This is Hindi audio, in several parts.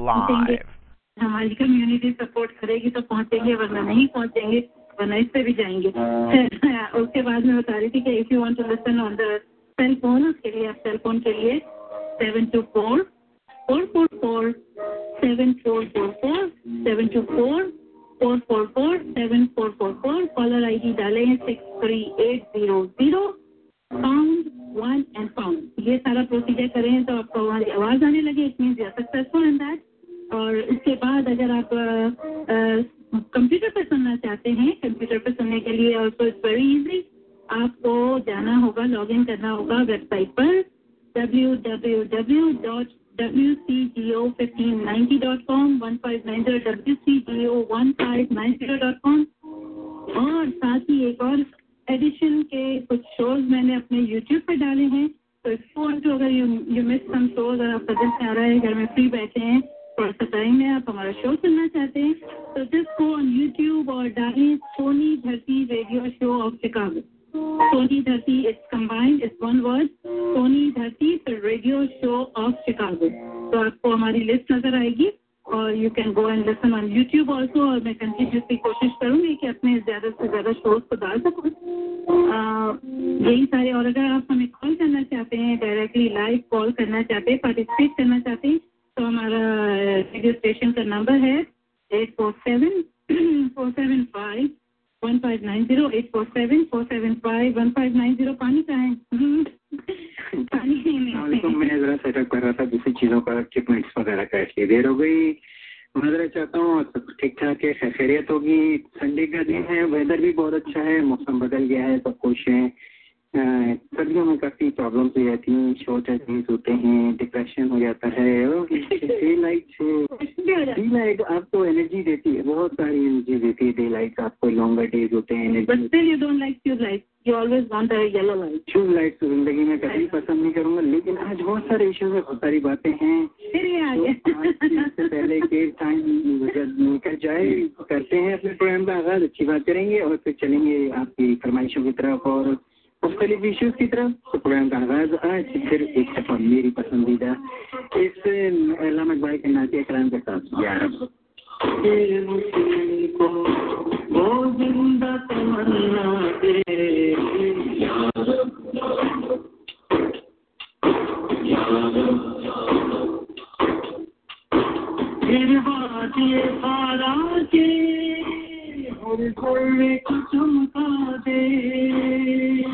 Live. हमारी कम्युनिटी सपोर्ट करेगी तो पहुँचेंगे वरना नहीं पहुँचेंगे वरना इस पे भी जाएँगे उसके बाद में बता रही थी कि if you want to listen on the cell phone उसके लिए आप सेल फ़ोन के लिए seven two four four four four seven four four four seven two four four four four seven four four four caller I D डाले हैं six three eight zero zero pound one and pound ये सारा प्रोसीजर करें तो आपको हमारी आवाज़ आने लगे it means successful in that और इसके बाद अगर आप कंप्यूटर पर सुनना चाहते हैं कंप्यूटर पर सुनने के लिए ऑल्सो इट्स वेरी इजी आपको जाना होगा लॉग इन करना होगा वेबसाइट पर W W W dot W C G O fifteen ninety dot com one five nine zero W C G O one five nine zero dot com और साथ ही एक और एडिशन के कुछ शोज़ मैंने अपने यूट्यूब पर डाले हैं। तो यू वांट टू अगर you you miss some shows और आप सजेस्ट आ रहा है, घर में फ्री बैठे हैं, थोड़ा सा टाइम है, आप हमारा शो सुनना चाहते हैं तो जस्ट गो ऑन यूट्यूब और डालें Soni Dharti radio show of Chicago Soni Dharti it's combined it's one word Soni Dharti radio show of Chicago तो आपको हमारी लिस्ट नज़र आएगी। और you can go and listen on YouTube also और मैं कंटिन्यूसली कोशिश करूँगी कि अपने ज़्यादा से ज़्यादा शोज़ को डाल सकूँ। यही सारे, और अगर आप हमें कॉल करना चाहते हैं डायरेक्टली लाइव कॉल करना चाहते हैं पार्टिसिपेट करना चाहते हैं तो हमारा रेडियो स्टेशन का नंबर है eight four seven four seven five one five nine zero eight four seven four seven five one five nine zero पानी का है पानी नहीं मैं जरा सेटअप कर रहा था, दूसरी चीज़ों का इक्विपमेंट्स वगैरह का, इसलिए देर हो गई। मैं जरा चाहता हूँ ठीक ठाक है खैरियत होगी। संडे का दिन है वेदर भी बहुत अच्छा है, मौसम बदल गया है, सब खुश हैं। सर्दियों में काफ़ी प्रॉब्लम्स हो जाती हैं शॉर्ट अटैक्स होते हैं डिप्रेशन हो जाता है डे लाइट डे लाइट आपको एनर्जी देती है बहुत सारी एनर्जी देती है डे लाइट आपको लॉन्गर डेज़ होते हैं. ट्यूब लाइट तो ज़िंदगी में कभी पसंद नहीं करूँगा लेकिन आज बहुत सारे इश्यूज़ है बहुत सारी बातें हैं। फिर ये आ तो इससे पहले के टाइम निकल जाए करते हैं अपने प्रोग्राम का आगाज़ अच्छी बात करेंगे और फिर चलेंगे आपकी फरमाइशों की तरफ़ और मुख्तलिफ़ इश्यूज़ की तरफ़ तो प्रोग्राम का आगाज़ आज फिर एक दफ़ा मेरी पसंदीदा। इस अलाम इकबाल के नाते कलाम के साथ ग्यारह को सारा के हर कोई को चमका दे।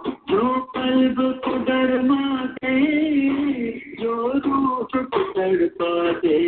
कल्ब को डरमा दे जो रूह को तड़पा दे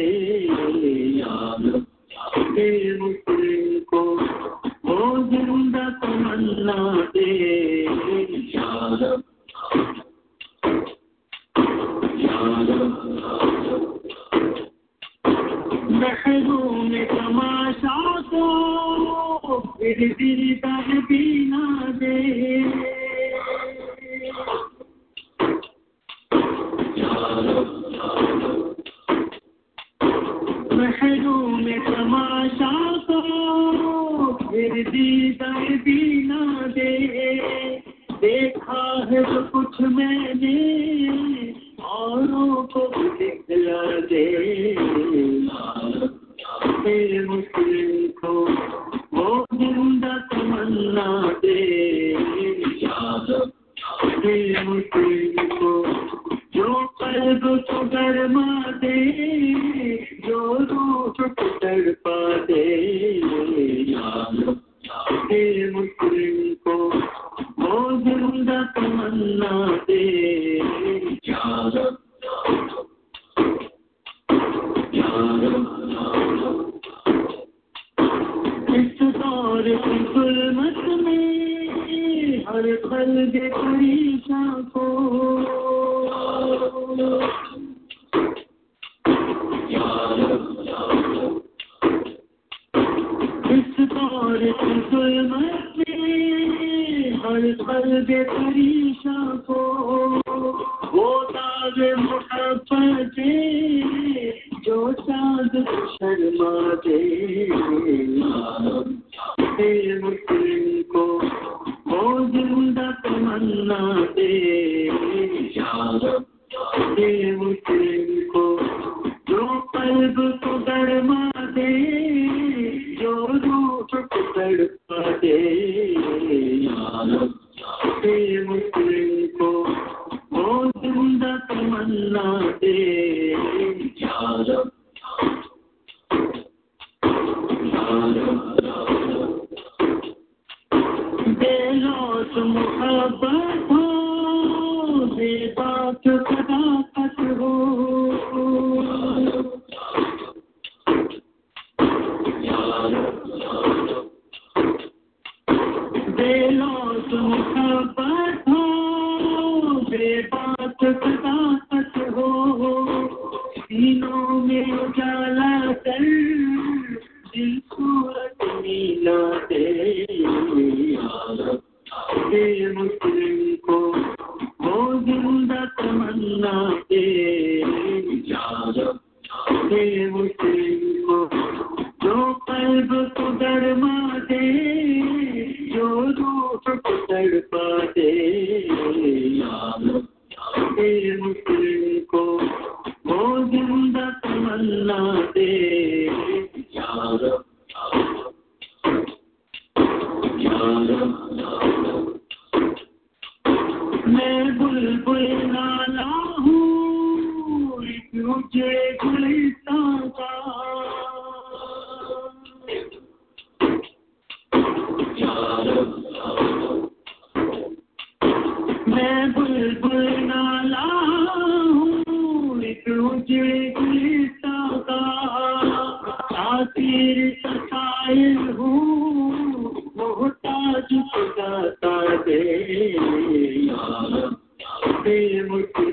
मुशि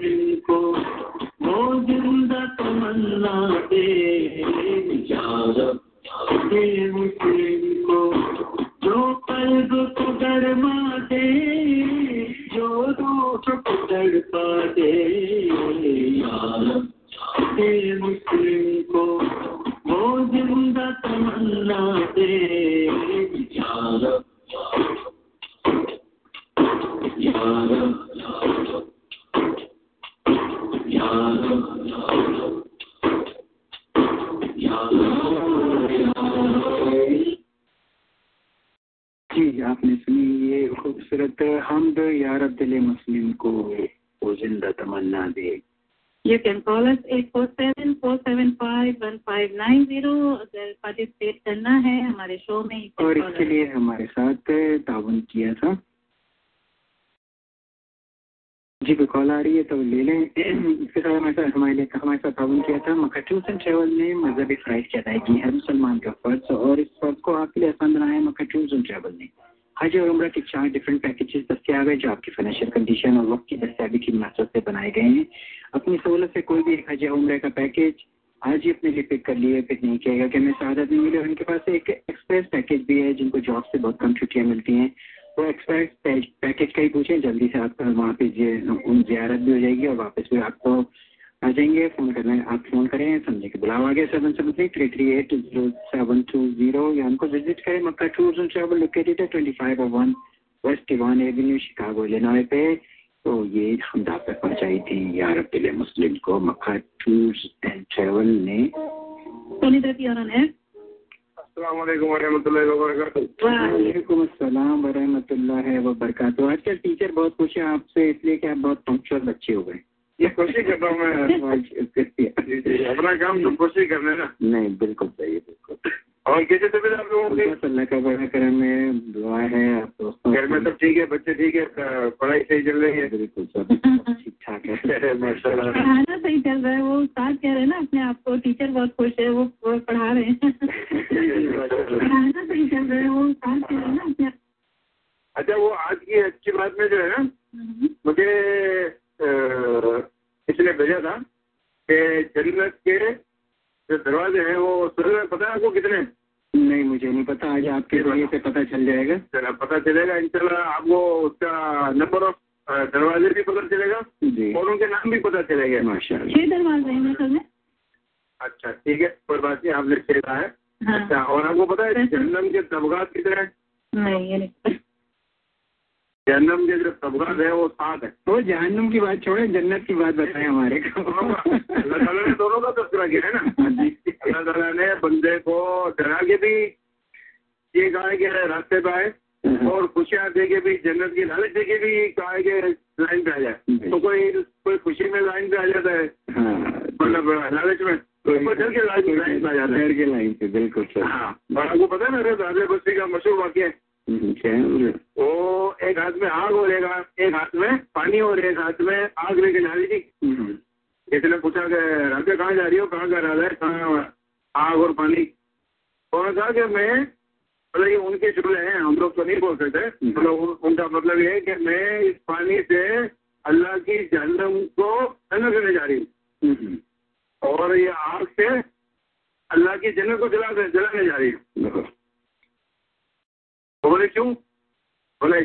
कोना दे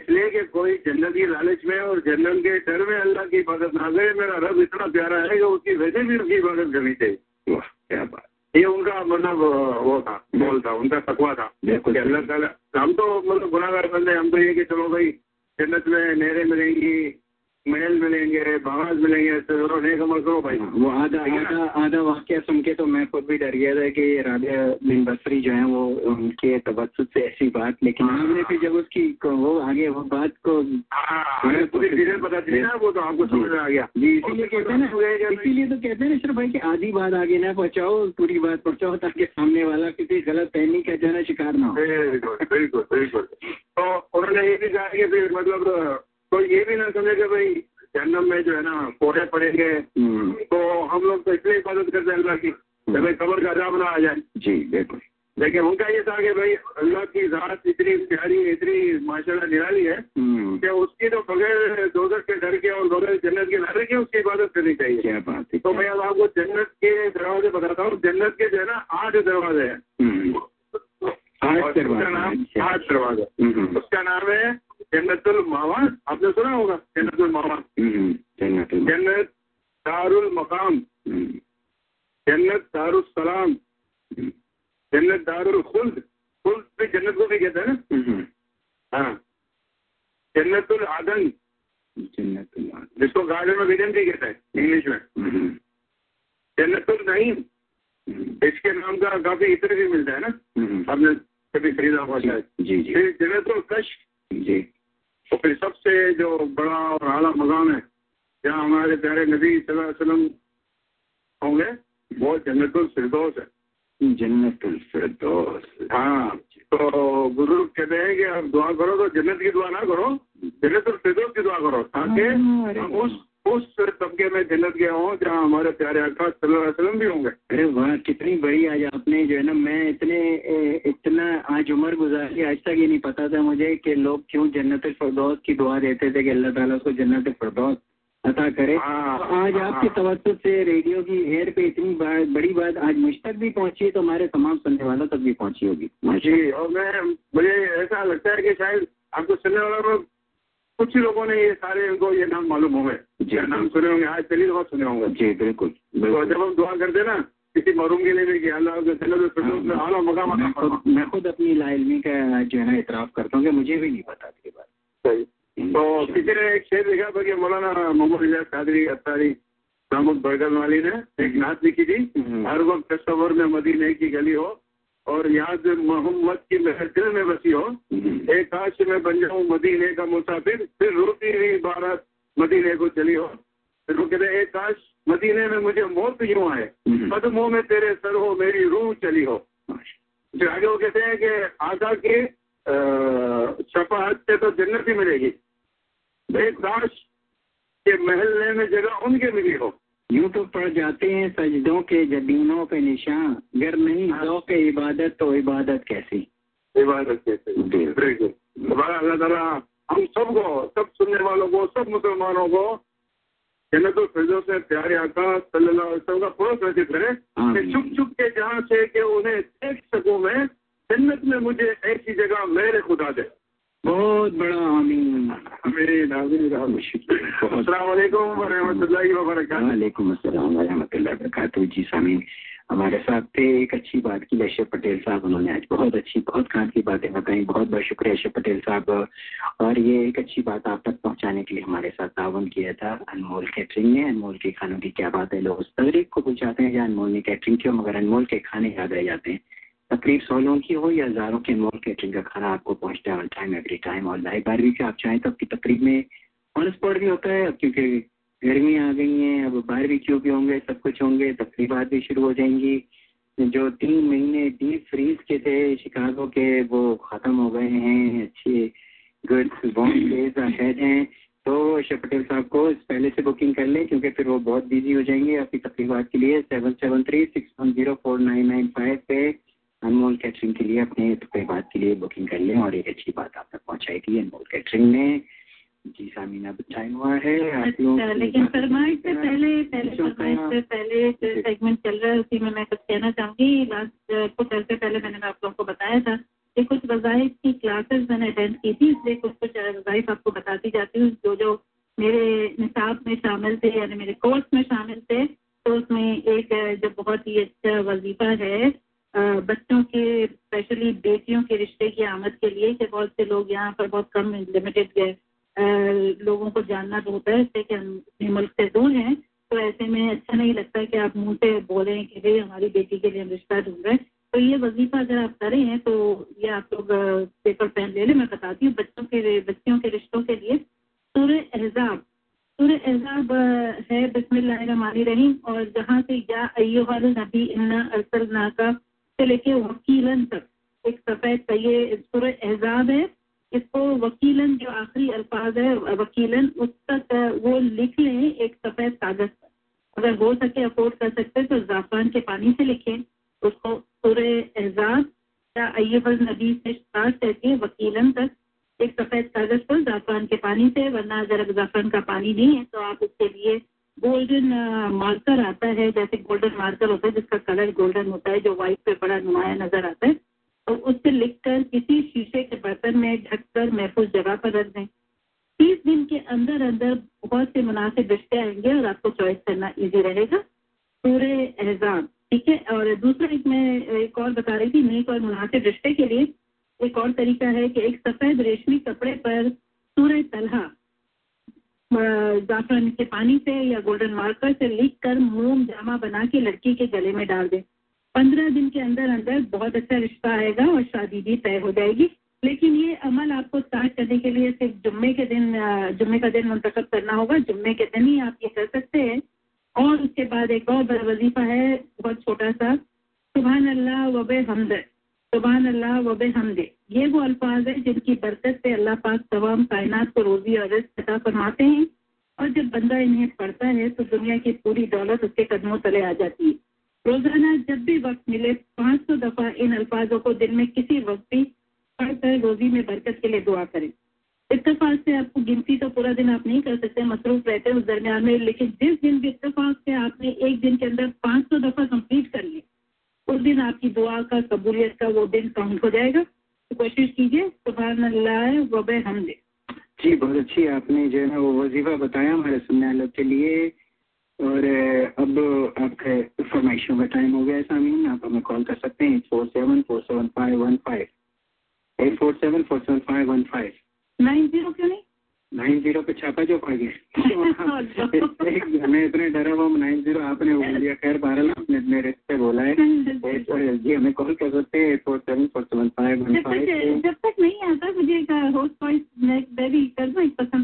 इसलिए कि कोई जन्नत की लालच में और जन्नत के डर में अल्लाह की इबादत ना करे मेरा रब इतना प्यारा है कि उसकी वजह भी उसकी इबादत करनी चाहिए। क्या बात। ये उनका मतलब वो था बोल था उनका तकवा था। कि अल्लाह ताला हम तो मतलब गुनागार बंदे हम तो ये कि चलो भाई जन्नत में नहरे में मिलेंगी महल मिलेंगे बागाज मिलेंगे तो नेक अमल करो भाई। हाँ, वो आधा आधा आधा वाक्य सुन के तो मैं खुद भी डर गया था कि राबिया बिन बसरी जो है वो उनके तबसुत से ऐसी बात लेकिन हाँ। हमने फिर जब उसकी वो आगे वो बात को हाँ, हमें पूरी डिटेल पता चली ना वो तो आपको समझ आ गया। जी इसीलिए कहते हैं ना इसीलिए तो कहते हैं ना सिर्फ़ भाई की आधी बात आगे ना पहुँचाओ पूरी बात पहुंचाओ ताकि सामने वाला किसी गलत पहनी का जो है ना शिकार ना हो। बिल्कुल बिल्कुल बिल्कुल। तो उन्होंने ये भी कहा कि फिर मतलब कोई ये भी ना समझे कि भाई जन्नम में जो है ना कोड़े पड़ेंगे हम्म, तो हम लोग तो इसलिए हिफाजत करते हैं अल्लाह की कि भाई कबर का अजाब ना आ जाए। जी बिल्कुल। लेकिन उनका ये था कि भाई अल्लाह की जात इतनी प्यारी इतनी माशाल्लाह निराली है हम्म, कि उसकी तो बगैर दोजख के डर के और बगैर जन्नत के लारे के उसकी इबादत करनी चाहिए। क्या बात है तो मैं अब आपको जन्नत के दरवाजे बताता हूँ। जन्नत के जो है ना आठ दरवाजे हैं। हम्म, आठ दरवाजे नाम आठ दरवाजे हम्म, उसका नाम है जन्नतुल मावा आपने सुना होगा जन्नतुल मावा हम्म, जन्नत दारुल मकाम हम्म, जन्नत दारुल सलाम हम्म, जन्नत दारुल खुल्द खुल्द भी जन्नत को भी कहते हैं ना? हम्म, हाँ। जन्नतुल आदन जन्नतुल जिसको गार्डन में विजन भी कहते हैं इंग्लिश में। हम्म, जन्नतुल नईम हम्म, इसके नाम का काफ़ी इतर भी मिलता है ना? हम्म, आपने कभी खरीदा हुआ शायद। जी जी फिर जन्नतुल कश जी। तो फिर सबसे जो बड़ा और आला मकाम है जहाँ हमारे प्यारे नबी सल्लल्लाहु वसल्लम होंगे वो जन्नतुल फिरदौस है। जन्नतुल फिरदौस। हाँ तो बुज़ुर्ग कहते हैं कि आप दुआ करो तो जन्नत की दुआ ना करो जन्नतुल फिरदौस की दुआ करो ताकि हाँ, हम उस उस तबके में जन्नत गया हूँ जहाँ हमारे प्यारे आका वसल्लम भी होंगे। अरे वाह कितनी बड़ी आज आपने जो है ना मैं इतने इतना आज उम्र गुजारी आज तक ये नहीं पता था मुझे कि लोग क्यों जन्नत फिरदौस की दुआ देते थे कि अल्लाह ताला उसको जन्नत फिरदौस अता करे। हाँ, तो आज हाँ, आपके हाँ। तवज्जो से रेडियो की एयर पे इतनी बात बड़ी बात आज मुझ तक भी पहुँची है तो हमारे तमाम सुनने वालों तक भी पहुँची होगी। जी और मैं मुझे ऐसा लगता है कि शायद आपको सुनने वालों में कुछ लोगों ने ये सारे इनको ये नाम मालूम होंगे। जी। नाम सुने होंगे? आज पहली दफ़ा सुने होंगे। जी बिल्कुल तो जब हम दुआ करते ना किसी मरूम के लिए भी कि अल्लाह में आला मकाम मैं खुद मैं खुद अपनी लाइलमी का जो है ना इतराफ करता हूँ कि मुझे भी नहीं पता थी बात सही। तो किसी ने एक शेर लिखा था कि मौलाना मोहम्मद इजाज कादरी अत्तारी महमूद बरगल वाली ने एक नात लिखी थी हम्म। हर वक्त तस्वर में मदीने की गली हो और याद मोहम्मद की मेहर दिल में बसी हो। हम्म। एक काश मैं बन जाऊँ मदीने का मुसाफिर फिर रोती हुई बारात मदीने को चली हो। फिर वो कहते एक काश मदीने में मुझे मौत यूँ आए। हम्म। कदमों में तेरे सर हो मेरी रूह चली हो। फिर आगे वो कहते हैं कि आका के शफात से तो जन्नत ही मिलेगी। एक काश के महल्ले में जगह उनके मिली हो। यूँ तो पड़ जाते हैं सजदों के जबीनों पे निशान अगर नहीं हाँ। दो के इबादत तो इबादत कैसी? इबादत हैं दोबारा अल्लाह ताला हम सबको सब सुनने वालों को सब मुसलमानों को जन्नत फिरदौस से प्यारे आका सल्लल्लाहु अलैहि वसल्लम का पूरा नसीब करे कि। चुप चुप के जहाँ से कि उन्हें देख सकूँ मैं जन्नत में मुझे ऐसी जगह मेरे खुदा दे। बहुत बड़ा आमीन। आमीन अस्सलाम वालेकुम जी सामीन, हमारे साथ थे एक अच्छी बात की अशरफ पटेल साहब। उन्होंने आज बहुत अच्छी, बहुत काम की बातें बताई। बहुत बहुत शुक्रिया अशरफ पटेल साहब। और ये एक अच्छी बात आप तक पहुँचाने के लिए हमारे साथ ताउन किया था, अनमोल कैटरिंग ने अनमोल के खानों की क्या बात है? लोग उस तकरीब को पूछाते हैं, या अनमोल ने कैटरिंग की हो मगर अनमोल के खाने याद रह जाते हैं। तकरीब सौ लोगों की हो या हज़ारों के अनमोल कैटरिंग का खाना आपको पहुँचता है ऑन टाइम एवरी टाइम और लाइव बार भी आप चाहें तो आपकी तकरीब में ऑन स्पॉट भी होता है, अब क्योंकि गर्मी आ गई हैं, अब भी क्यों भी होंगे, सब कुछ होंगे तकरीबात भी शुरू हो जाएँगी। जो तीन महीने डीप फ्रीज के थे शिकागो के, वो ख़त्म हो गए हैं, अच्छे गुड वार्म डेज़ अहेड हैं। तो अशर पटेल साहब को पहले से बुकिंग कर लें, क्योंकि फिर वो बहुत बिज़ी हो जाएँगे। आपकी तकरीबात के लिए seven seven three six one zero four nine nine five पे। अनमोल कैटरिंग के लिए अपने तकरीबात के लिए बुकिंग कर लें और एक अच्छी बात आप तक पहुँचाई थी अनमोल कैटरिंग ने जी सामीना अब टाइम हुआ है। आप लोगों अच्छा लेकिन फरमाइश से पहले पहले फरमाइश से पहले सेगमेंट चल रहा है उसी में मैं कुछ कहना चाहूँगी। लास्ट कुछ अर्से पहले मैंने आप लोगों को बताया था कि कुछ वजाइफ की क्लासेस मैंने अटेंड की थी इसलिए कुछ कुछ वजाइफ आपको बताती जाती हूँ। जो जो मेरे निसाब में शामिल थे यानी मेरे कोर्स में शामिल थे तो उसमें एक जो बहुत ही अच्छा वजीफा है बच्चों के स्पेशली बेटियों के रिश्ते की आमद के लिए कि बहुत से लोग यहाँ पर बहुत कम लिमिटेड गए। लोगों को जानना तो होता है इससे कि हम अपने मुल्क से दूर हैं तो ऐसे में अच्छा नहीं लगता कि आप मुँह से बोलें कि भाई हमारी बेटी के लिए हम रिश्ता ढूंढ रहे हैं। तो ये वजीफा अगर आप करें हैं तो ये आप लोग पेपर पेन ले लें मैं बताती हूँ बच्चों के बच्चियों के रिश्तों के लिए। सूर एहजाब सूर एहजाब अ, है बिस्मिल्लाहिर्रहमानिर रहीम और जहाँ से या अय्युहल नबी इन्ना अरसल ना का से लेके वकीलन तक। एक सफ़ेद का ये सूर एहजाब है। इसको वकीलन जो आखिरी अल्फाज है, वकीलन, उस तक वो लिख लें एक सफ़ेद कागज़ पर। अगर हो सके अफोर्ड कर सकते तो जाफरान के पानी से लिखें। उसको सुर एहजाब या अयबल नबी से स्टार्ट करके वकीलन तक। एक सफ़ेद कागज़ पर जाफरान के पानी से, वरना अगर जाफरान का पानी नहीं है तो आप उसके लिए गोल्डन मार्कर आता है, जैसे गोल्डन मार्कर होता है, जिसका कलर गोल्डन होता है, जो व्हाइट पे बड़ा नुमाया नज़र आता है तो उससे लिखकर किसी शीशे के बर्तन में ढककर महफूज जगह पर रख दें। तीस दिन के अंदर अंदर बहुत से मुनासिब रिश्ते आएँगे और आपको चॉइस करना इजी रहेगा। पूरे एहजाम, ठीक है? और दूसरा एक मैं, एक और बता रही थी, नेक और मुनासिब रिश्ते के लिए एक और तरीका है कि एक सफ़ेद रेशमी कपड़े पर सूर्य तलहा जाफरान के पानी से या गोल्डन मार्कर से लिख कर मोम जामा बना के लड़की के गले में डाल दें। पंद्रह दिन के अंदर अंदर बहुत अच्छा रिश्ता आएगा और शादी भी तय हो जाएगी। लेकिन ये अमल आपको स्टार्ट करने के लिए सिर्फ़ जुम्मे के दिन जुम्मे का दिन मुंतखब करना होगा। जुम्मे के दिन ही आप ये कर सकते हैं। और उसके बाद एक और बड़ा वजीफा है, बहुत छोटा सा। सुबहान अल्लाह वब हमद सुबहान अल्लाह वब हमद। ये वो अल्फाज है जिनकी बरकत से अल्लाह पाक तमाम कायनात को रोजी और रिस्क अता फरमाते हैं और जब बंदा इन्हें पढ़ता है तो दुनिया की पूरी दौलत उसके कदमों तले आ जाती है। रोज़ाना जब भी वक्त मिले, पाँच सौ दफ़ा इन अल्फाजों को दिन में किसी वक्त भी पढ़कर रोजी में बरकत के लिए दुआ करें। इत्तेफाक से आपको गिनती तो पूरा दिन आप नहीं कर सकते, मसरूफ रहते हैं। उस दरमियान में, लेकिन जिस दिन भी इतफाक से आपने एक दिन के अंदर पाँच सौ दफ़ा कंप्लीट कर ली उस दिन आपकी दुआ का कबूलियत का वो दिन काउंट हो जाएगा। तो कोशिश कीजिए सुबह अल्लाह वब हमदे। जी बहुत अच्छी आपने जो है ना वो वजीफा बताया हमारे सुनने वालों के लिए। और अब आपके फरमाइशों का टाइम हो गया है सामीन। आप हमें कॉल कर सकते हैं eight four seven four seven five one five eight four seven four seven five one five nine zero क्यों नहीं? नाइन ज़ीरो पे छापा जो पड़ गया? मैं इतने डरा हुआ नाइन ज़ीरो आपने बोल दिया। खैर बहरहाल आपने मेरे से बोला है। जी हमें कॉल कर सकते हैं four seven four seven five one five जब तक नहीं आता मुझे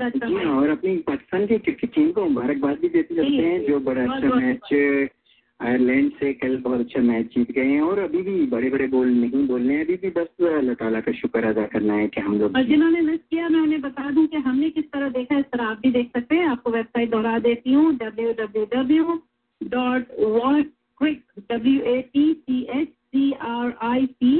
आता है। और अपनी पाकिस्तान की क्रिकेट टीम को मुबारकबाद भी देते जाते हैं जो बड़ा अच्छा मैच आयरलैंड से कल बहुत अच्छा मैच जीत गए हैं और अभी भी बड़े बड़े गोल नहीं बोलने हैं। अभी भी बस अल्लाह ताला का शुक्र अदा करना है कि हम लोग और जिन्होंने मिस किया, मैं उन्हें बता दूँ कि हमने किस तरह देखा इस तरह आप भी देख सकते हैं। आपको वेबसाइट दोहरा देती हूँ W W W dot watch quick W A T C H C R I C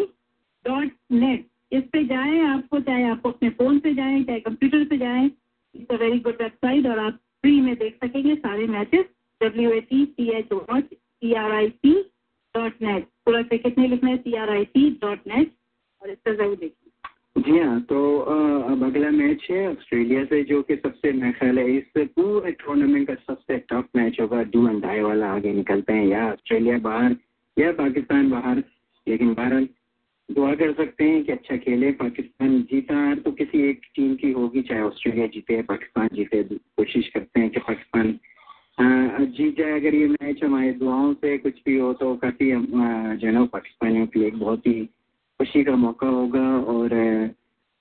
dot net इस पे जाए आपको, चाहे आपको अपने फ़ोन पे जाए, चाहे कंप्यूटर पे जाए it's a very good website और आप फ्री में देख सकेंगे सारे matches W A T C H watch C R I C dot net पूरा टिकट नहीं लिखना है C R I C dot net और इसका ज़रूर देखिए। जी हाँ तो अब अगला मैच है ऑस्ट्रेलिया से, जो कि सबसे, मेरा ख्याल है, इस पूरे टूर्नामेंट का सबसे टफ मैच होगा। डू एंड डाई वाला आगे निकलते हैं, या ऑस्ट्रेलिया बाहर, या पाकिस्तान बाहर। लेकिन बहरहाल, दुआ कर सकते हैं कि अच्छा खेले। पाकिस्तान जीता तो किसी एक टीम की होगी, चाहे ऑस्ट्रेलिया जीते, पाकिस्तान जीते, कोशिश करते हैं कि पाकिस्तान जीत जाए अगर ये मैच हमारे दुआओं से कुछ भी हो तो काफ़ी जो है ना, पाकिस्तानियों के लिए एक बहुत ही खुशी का मौका होगा और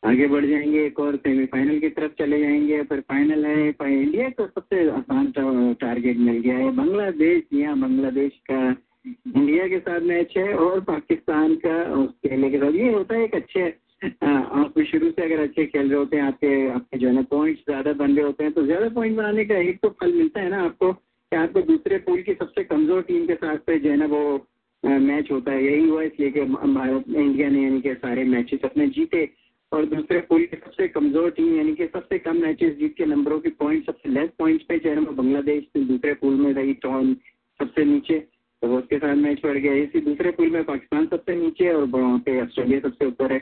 आगे बढ़ जाएँगे एक और सेमीफाइनल की तरफ़ चले जाएँगे। फिर फाइनल है इंडिया को सबसे आसान टारगेट मिल गया है। बांग्लादेश, यहाँ बांग्लादेश का इंडिया के साथ मैच है और पाकिस्तान का ऑस्ट्रेलिया के साथ। ये होता है एक अच्छे आप शुरू से अगर अच्छे खेल रहे होते हैं, आपके आपके जो है ना पॉइंट्स ज़्यादा बन रहे होते हैं तो ज़्यादा पॉइंट बनाने का एक तो फल मिलता है ना आपको कि आपको दूसरे पूल की सबसे कमज़ोर टीम के साथ पे जो है ना वो मैच होता है। यही हुआ इसलिए कि भारत, इंडिया ने यानी कि सारे मैचेस अपने जीते और दूसरे पूल की सबसे कमज़ोर टीम यानी कि सबसे कम मैचेस जीत के नंबरों की पॉइंट सबसे लेस पॉइंट्स पे जो है ना बांग्लादेश दूसरे पूल में रही टॉन सबसे नीचे। तो उसके साथ मैच पड़ गया। इसी दूसरे पूल में पाकिस्तान सबसे नीचे और वहाँ पे ऑस्ट्रेलिया सबसे ऊपर है।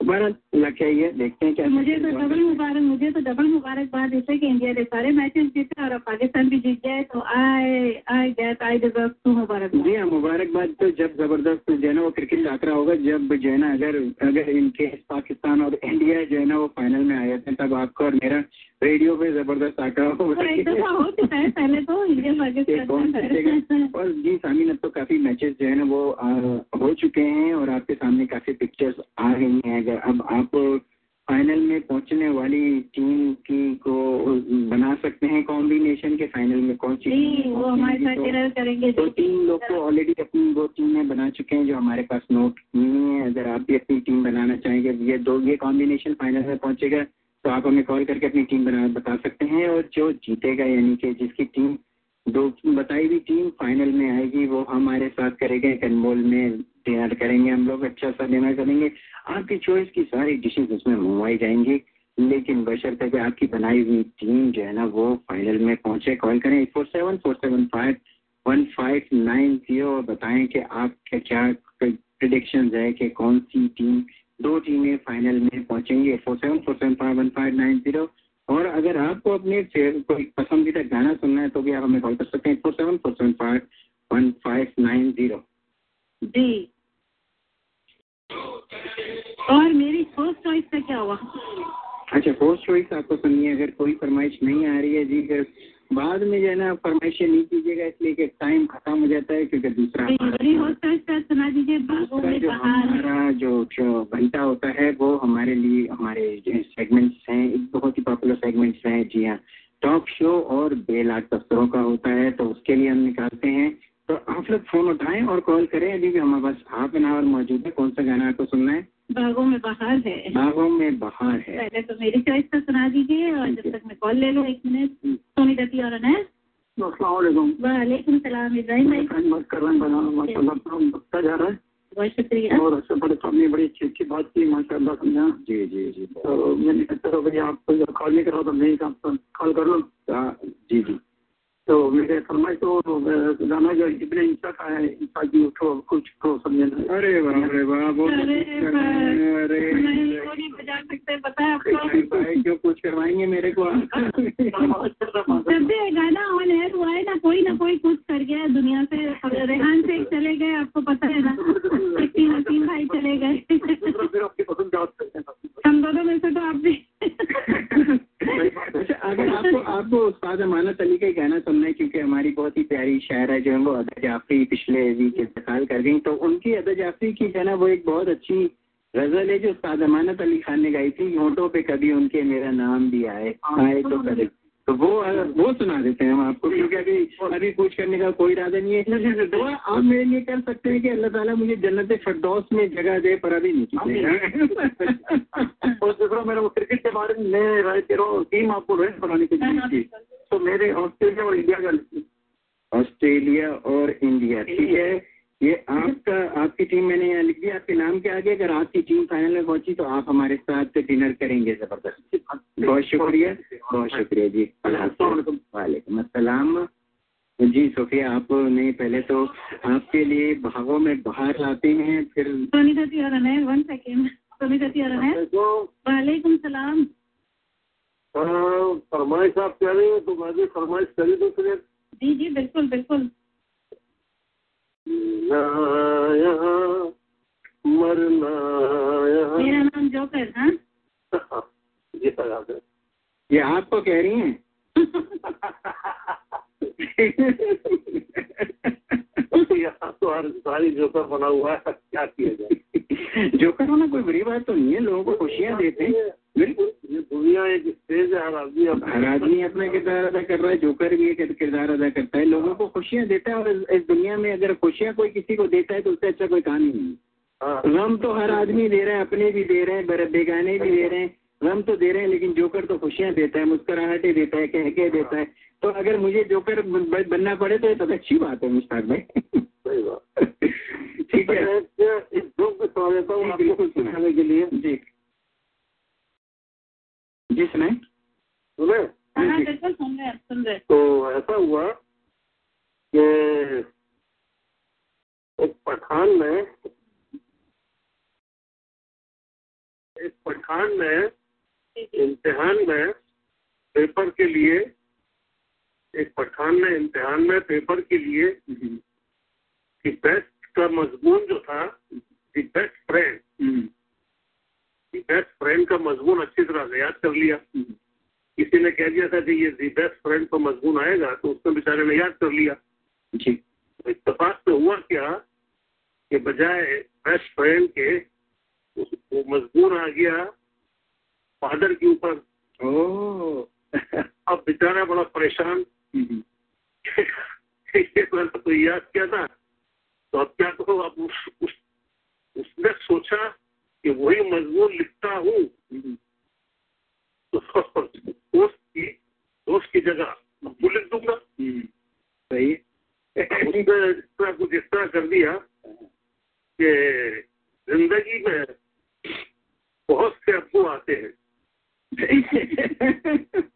बहरहाल लक्ष्य ये? देखते हैं क्या मुझे तो डबल मुबारक मुझे तो डबल मुबारकबाद इसे कि इंडिया ने सारे मैचेस जीते और पाकिस्तान भी जीत जाए तो I I guess I deserve to मुबारक जी हाँ मुबारकबाद तो जब ज़बरदस्त जो है ना वो क्रिकेट यात्रा होगा जब जो है ना अगर अगर इनके पाकिस्तान और इंडिया जो है ना वो फाइनल में आ जाते हैं तब आपका और मेरा रेडियो पे ज़बरदस्त होगा हो चुका पहले तो और जी सामीन अब तो काफ़ी मैचेस जो है ना वो हो चुके हैं और आपके सामने काफ़ी पिक्चर्स आ रही हैं। अगर अब आप फाइनल में पहुँचने वाली टीम की को बना सकते हैं कॉम्बिनेशन के फाइनल में कौन सी वो हमारे साथ करेंगे। तो तीन लोग तो ऑलरेडी अपनी वो टीमें बना चुके हैं जो हमारे पास नोट नहीं है। अगर आप भी अपनी टीम बनाना चाहेंगे ये दो ये कॉम्बिनेशन फाइनल में पहुंचेगा। तो आप हमें कॉल करके अपनी टीम बना, बता सकते हैं और जो जीतेगा यानी कि जिसकी टीम दो, बताई हुई टीम फाइनल में आएगी, वो हमारे साथ करेगा एक अनमोल में डिनर करेंगे हम लोग अच्छा सा डिनर करेंगे। आपकी चॉइस की सारी डिशेज उसमें मंगवाई जाएँगी, लेकिन बशर्ते कि आपकी बनाई हुई टीम जो है ना, वो फाइनल में पहुँचे। कॉल करें eight four seven four seven five one five nine zero और बताएँ कि आपके क्या प्रिडिक्शन है कि कौन सी टीम दो टीमें फाइनल में पहुँचेंगे four seven four seven five one five nine zero और अगर आपको अपने कोई पसंदीदा गाना सुनना है तो भी आप हमें कॉल कर सकते हैं four seven four seven five one five nine zero जी। और मेरी फ़र्स्ट चॉइस का क्या हुआ? अच्छा फ़र्स्ट चॉइस आपको सुननी है अगर कोई फरमाइश नहीं आ रही है जी फिर बाद में जो है ना फरमाइशें नहीं कीजिएगा इसलिए कि टाइम खत्म हो जाता है क्योंकि दूसरा सुना दीजिए जो हमारा जो जो घंटा होता है वो हमारे लिए हमारे सेगमेंट्स हैं एक बहुत ही पॉपुलर सेगमेंट्स हैं जी हाँ। टॉक शो और बेल आर्ट दफ्तरों का होता है तो उसके लिए हम निकालते हैं। तो आप लोग फ़ोन उठाएँ और कॉल करें अभी भी हमारे पास हाफ़ एन आवर मौजूद है कौन सा गाना आपको सुनना है? बागों में बाहर है। बागों में बाहर है। पहले तो मेरी चॉइस का सुना दीजिए और जब तक मैं कॉल ले लूँ एक मिनट सोनी दती और अनैस वालेकुम सलाम इब्राहिम भाई। बात कर रहे हैं बढ़ता जा रहा है। बहुत शुक्रिया। और अच्छा बड़े सामने बड़ी अच्छी अच्छी बात की माशा समझा। जी जी जी। तो मैंने चलो भाई आप कॉल नहीं करा तो मैं कॉल कर लो? जी जी। तो मेरे फरमाइश तो गाना जो इतने इंसा का है इंसा की उठो कुछ को समझे अरे वाह अरे वाह वो अरे नहीं बजा सकते पता है? आपको क्यों कुछ करवाएँगे मेरे को? जब भी गाना ऑन एयर हुआ है ना कोई ना कोई कुछ कर गया दुनिया से। रेहान से चले गए आपको पता है ना। तीन हसीन भाई चले गए। हम दोनों में से तो आप भी। अगर आपको आपको उस्ताद अमानत अली का गाना सुनना है क्योंकि हमारी बहुत ही प्यारी शायर है जो है वो अदा जाफरी पिछले वीक इंतकाल कर गई तो उनकी अदा जाफरी की जो है ना वो एक बहुत अच्छी गज़ल है जो उस्ताद अमानत अली खान ने गाई थी होटो पे कभी उनके मेरा नाम भी आए। आए तो कभी। तो वो वो सुना देते हैं हम आपको। क्योंकि अभी अभी कुछ करने का कोई इरादा नहीं है। दुआ आप मेरे लिए कर सकते हैं कि अल्लाह ताला मुझे जन्नत फरदौस में जगह दे पर अभी नहीं और दूसरा मेरा वो क्रिकेट के बारे में मैं राय कह रहा हूँ टीम आपको रेस्ट बनाने के लिए तो मेरे ऑस्ट्रेलिया और इंडिया का ऑस्ट्रेलिया और इंडिया ठीक है? ये आपका आपकी टीम मैंने यहाँ लिख दिया आपके नाम के आगे अगर आपकी टीम फाइनल में पहुँची तो आप हमारे साथ डिनर करेंगे ज़बरदस्त। बहुत शुक्रिया बहुत शुक्रिया जी। वालेकुम अस्सलाम। जी सोफिया आपने पहले तो आपके लिए भागों में बाहर लाते हैं फिर सोनीता जी और है वन सेकेंड सोनीता जी है। वालेकुम। सलाम। फरमाइश आप कह रही हैं तो मैं भी फरमाइश करी दूँ फिर। जी जी बिल्कुल बिल्कुल। यहाँ मरना यहाँ मेरा नाम जोकर हाँ? है ये आपको कह रही हैं। यहाँ तो हर सारी जोकर बना हुआ है क्या किया जाए? जोकर होना कोई बुरी बात तो नहीं है लोगों को खुशियाँ देते हैं। बिल्कुल। ये दुनिया एक स्टेज है। हर आदमी अपना हर आदमी अपना किरदार अदा कर रहा है जोकर भी एक किरदार अदा करता है। लोगों को खुशियाँ देता है और इस, इस दुनिया में अगर खुशियाँ कोई किसी को देता है तो उससे अच्छा कोई काम ही नहीं हाँ। गम तो हर आदमी दे रहा है अपने भी दे रहे हैं बेगाने भी दे रहे हैं। गम तो दे रहे हैं लेकिन जोकर तो खुशियाँ देता है मुस्कुराहटें देता है कह के देता है। तो अगर मुझे जोकर बनना पड़े तो ये तो अच्छी बात है मुश्ताक भाई। सही बात। ठीक है। मैं एक एक जोक भी सुना देता हूँ आपको बिल्कुल कुछ सिखाने के लिए। जी। जी सुनाए। सुने हाँ सुन रहे हैं सुन रहे हैं। तो ऐसा हुआ कि एक पठान ने एक पठान ने इम्तिहान में पेपर के लिए एक पठान ने इम्तिहान में पेपर के लिए कि बेस्ट का मजमून जो था the best friend. The best friend का मजमून अच्छी तरह से याद कर लिया। किसी ने कह दिया था कि ये दी बेस्ट फ्रेंड का मजमून आएगा तो उसने बेचारे ने याद कर लिया। जी। तो इतफाक से हुआ क्या कि बजाय बेस्ट फ्रेंड के उस- वो मजबूर आ गया फादर के ऊपर। अब बेचारा बड़ा परेशान। ये तो याद किया था? तो अब क्या करो अब उस, उस, उसने सोचा कि वही मजमून लिखता हूँ। तो उसकी की जगह वो लिख दूँगा। सही उसने इस तरह कुछ इस तरह कर दिया कि ज़िंदगी में बहुत से अब्बू आते हैं।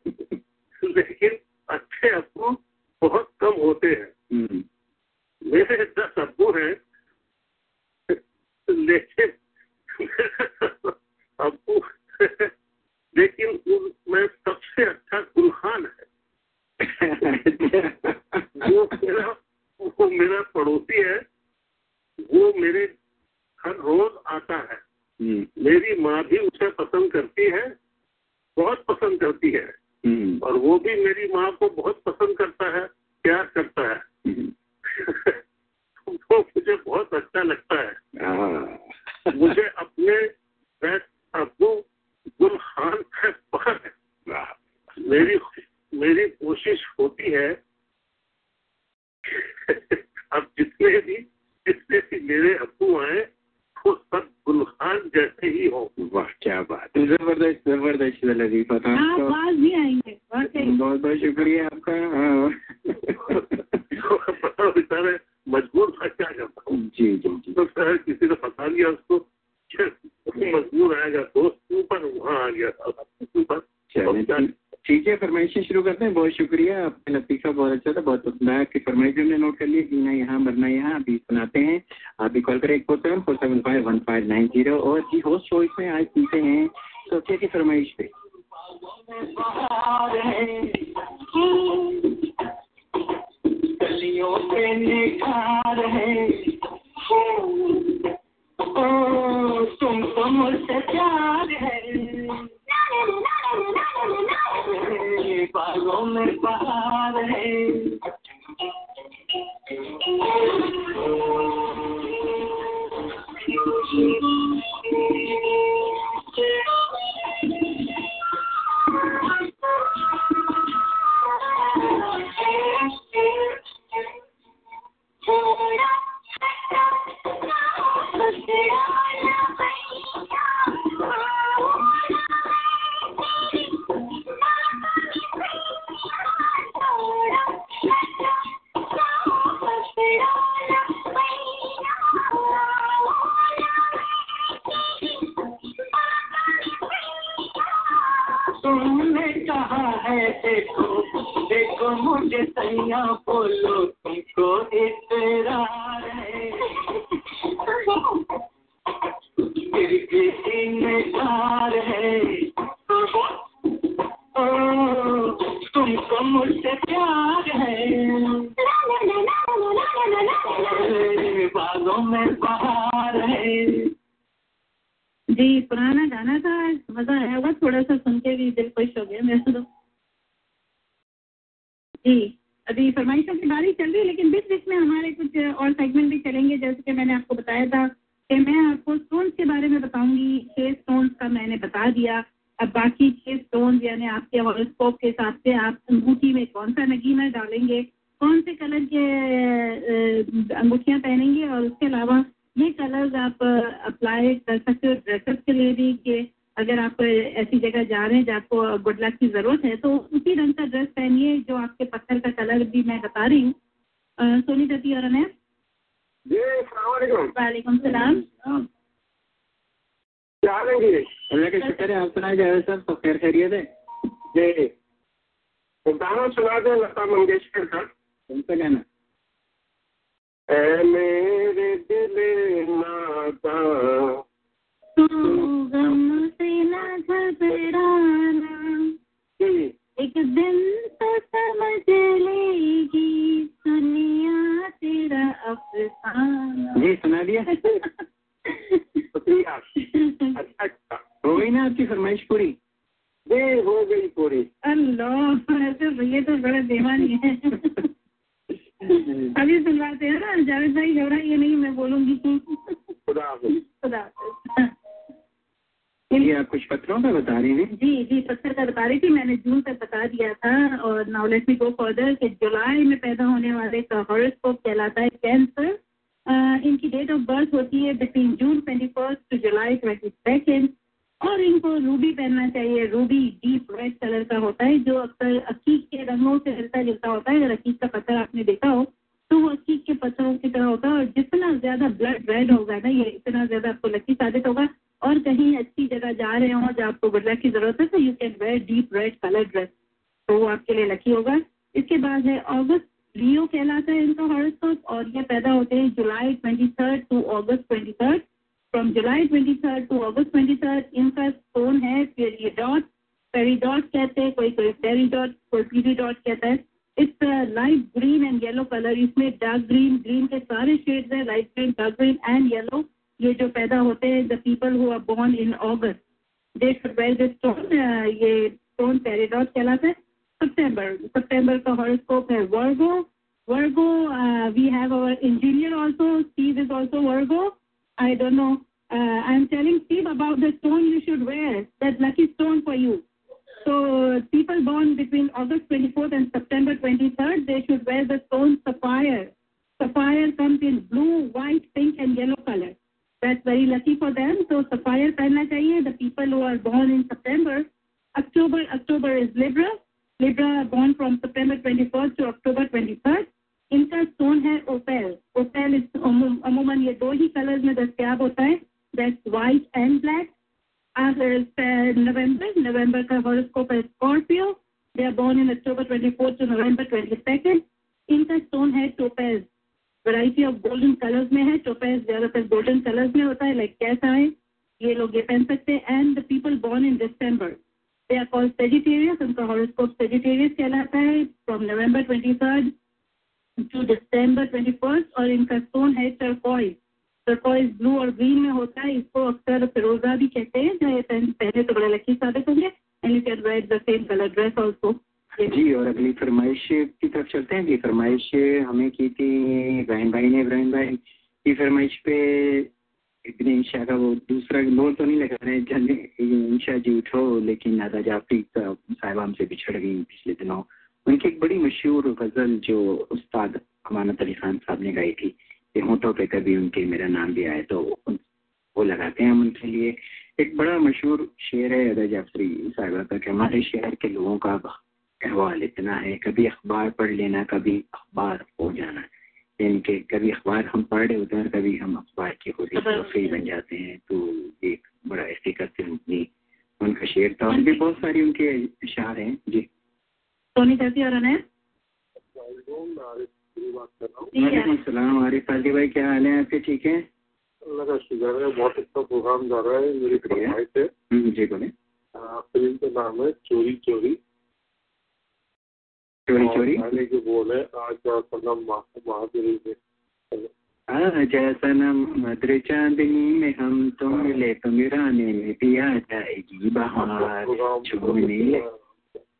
जी एक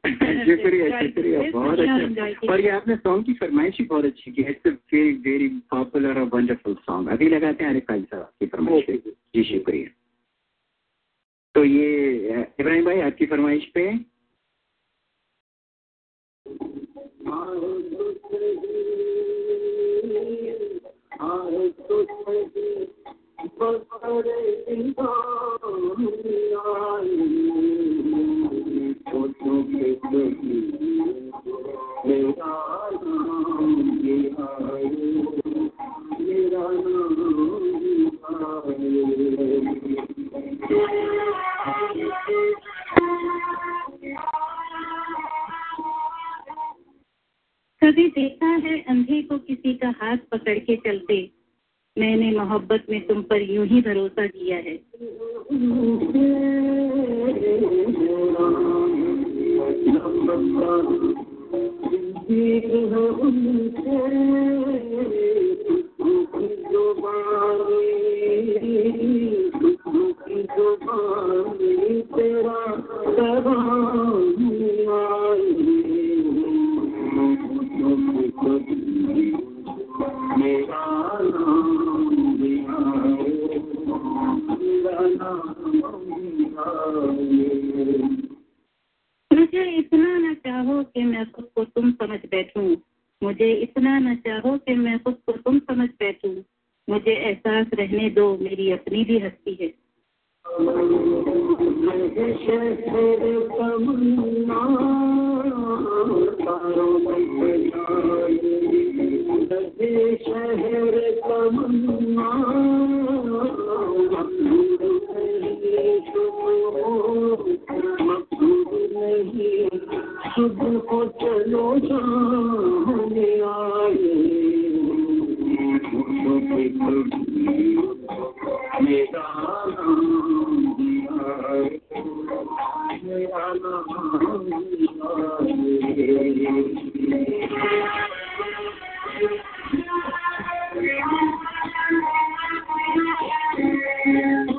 शुक्रिया शुक्रिया बहुत अच्छा। और ये आपने सॉन्ग की फरमाइश ही बहुत अच्छी की इट्स वेरी वेरी पॉपुलर और वंडरफुल सॉन्ग अभी लगाते हैं अरिफ भाई साहब आपकी फरमाइश जी शुक्रिया। तो ये इब्राहिम भाई आपकी फरमाइश पे? कभी देखा है अंधे को किसी का हाथ पकड़ के चलते? मैंने मोहब्बत में तुम पर यूँ ही भरोसा किया है। बाबा जी पाण सुखी ज़ी तरा देख मेर नाम मुझे इतना न चाहो कि मैं खुद को तुम समझ बैठूं। मुझे इतना न चाहो कि मैं खुद को तुम समझ बैठूं। मुझे एहसास रहने दो, मेरी अपनी भी हस्ती है। शहर नहीं शुद्ध को चलो जाने आए मेरा नाम मेरा ग्यारह बदलने का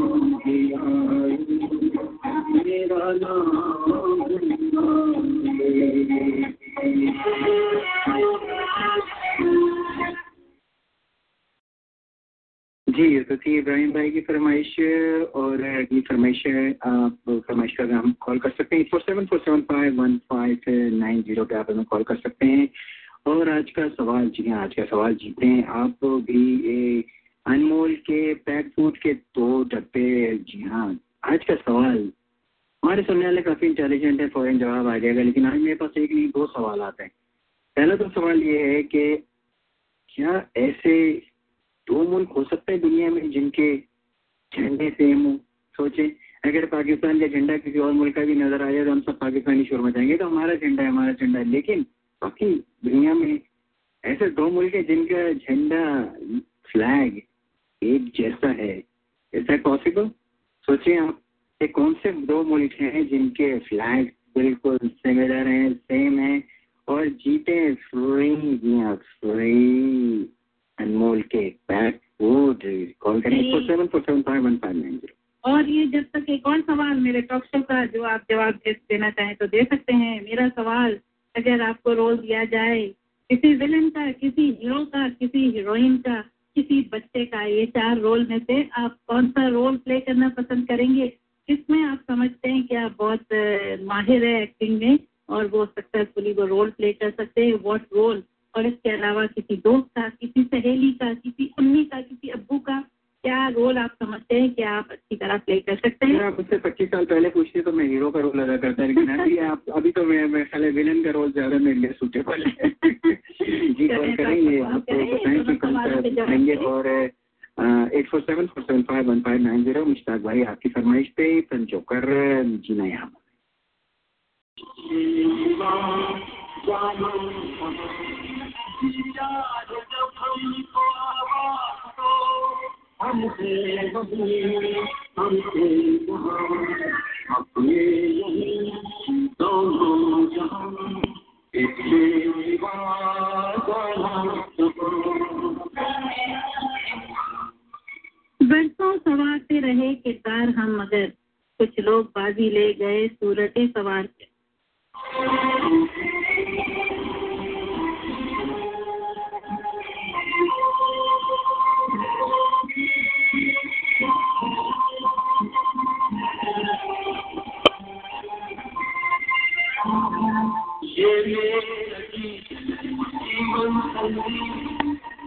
जी तो थी इब्राहिम भाई की फरमाइश और अगली फरमाइश है आप फरमाइश का हम कॉल कर सकते हैं four seven four seven five one five nine zero पे आप हमें कॉल कर सकते हैं। और आज का सवाल जी हाँ आज का सवाल जीते हैं। आप भी ए, अनमोल के पैक फ़ूड के दो डब्बे जी हाँ आज का सवाल हमारे सुनने वाले काफ़ी इंटेलिजेंट है फ़ौरन जवाब आ जाएगा, लेकिन आज मेरे पास एक नहीं, दो सवाल आते हैं। पहला तो सवाल ये है कि क्या ऐसे दो मुल्क हो सकते हैं दुनिया में जिनके झंडे सेम हो? सोचे। अगर पाकिस्तान का झंडा किसी और मुल्क का भी नज़र आ जाए तो हम सब पाकिस्तानी शोर मचाएँगे तो हमारा झंडा है, हमारा झंडा है। लेकिन बाकी दुनिया में ऐसे दो मुल्क है जिनका झंडा फ्लैग एक जैसा है। दैट पॉसिबल सोचिए आप। ये कौन से दो मुल्क हैं जिनके फ्लैग बिल्कुल सिमिलर हैं सेम हैं और जीते फ्री फ्री अनमोल के बैक वुड कॉल करें four seven four seven five one five nine zero और ये जब तक एक और सवाल मेरे टॉक शो का जो आप जवाब दे देना चाहें तो दे सकते हैं। मेरा सवाल अगर आपको रोल दिया जाए किसी विलन का किसी हीरो का किसी हीरोइन का किसी बच्चे का ये चार रोल में से आप कौन सा रोल प्ले करना पसंद करेंगे? किसमें आप समझते हैं कि आप बहुत माहिर है एक्टिंग में और वो सक्सेसफुली वो रोल प्ले कर सकते हैं। व्हाट रोल और इसके अलावा किसी दोस्त का किसी सहेली का किसी अम्मी का किसी अब्बू का क्या रोल आप समझते हैं कि आप अच्छी तरह प्ले कर सकते हैं? आप मुझसे पच्चीस साल पहले पूछते तो मैं हीरो का रोल अदा करता लेकिन अभी आप अभी तो मैं मैं खाली विलन का रोल ज़्यादा मेरे लिए सूटेबल है। जी कॉल करेंगे आपको बताएँ कि कौन सा और eight four seven four seven five one five nine zero Mushtaq भाई आपकी फरमाइश पे पंचोकर जीना यहाँ बरसों सवारते रहे किरदार हम मगर। कुछ लोग बाजी ले गए सूरतें सवार के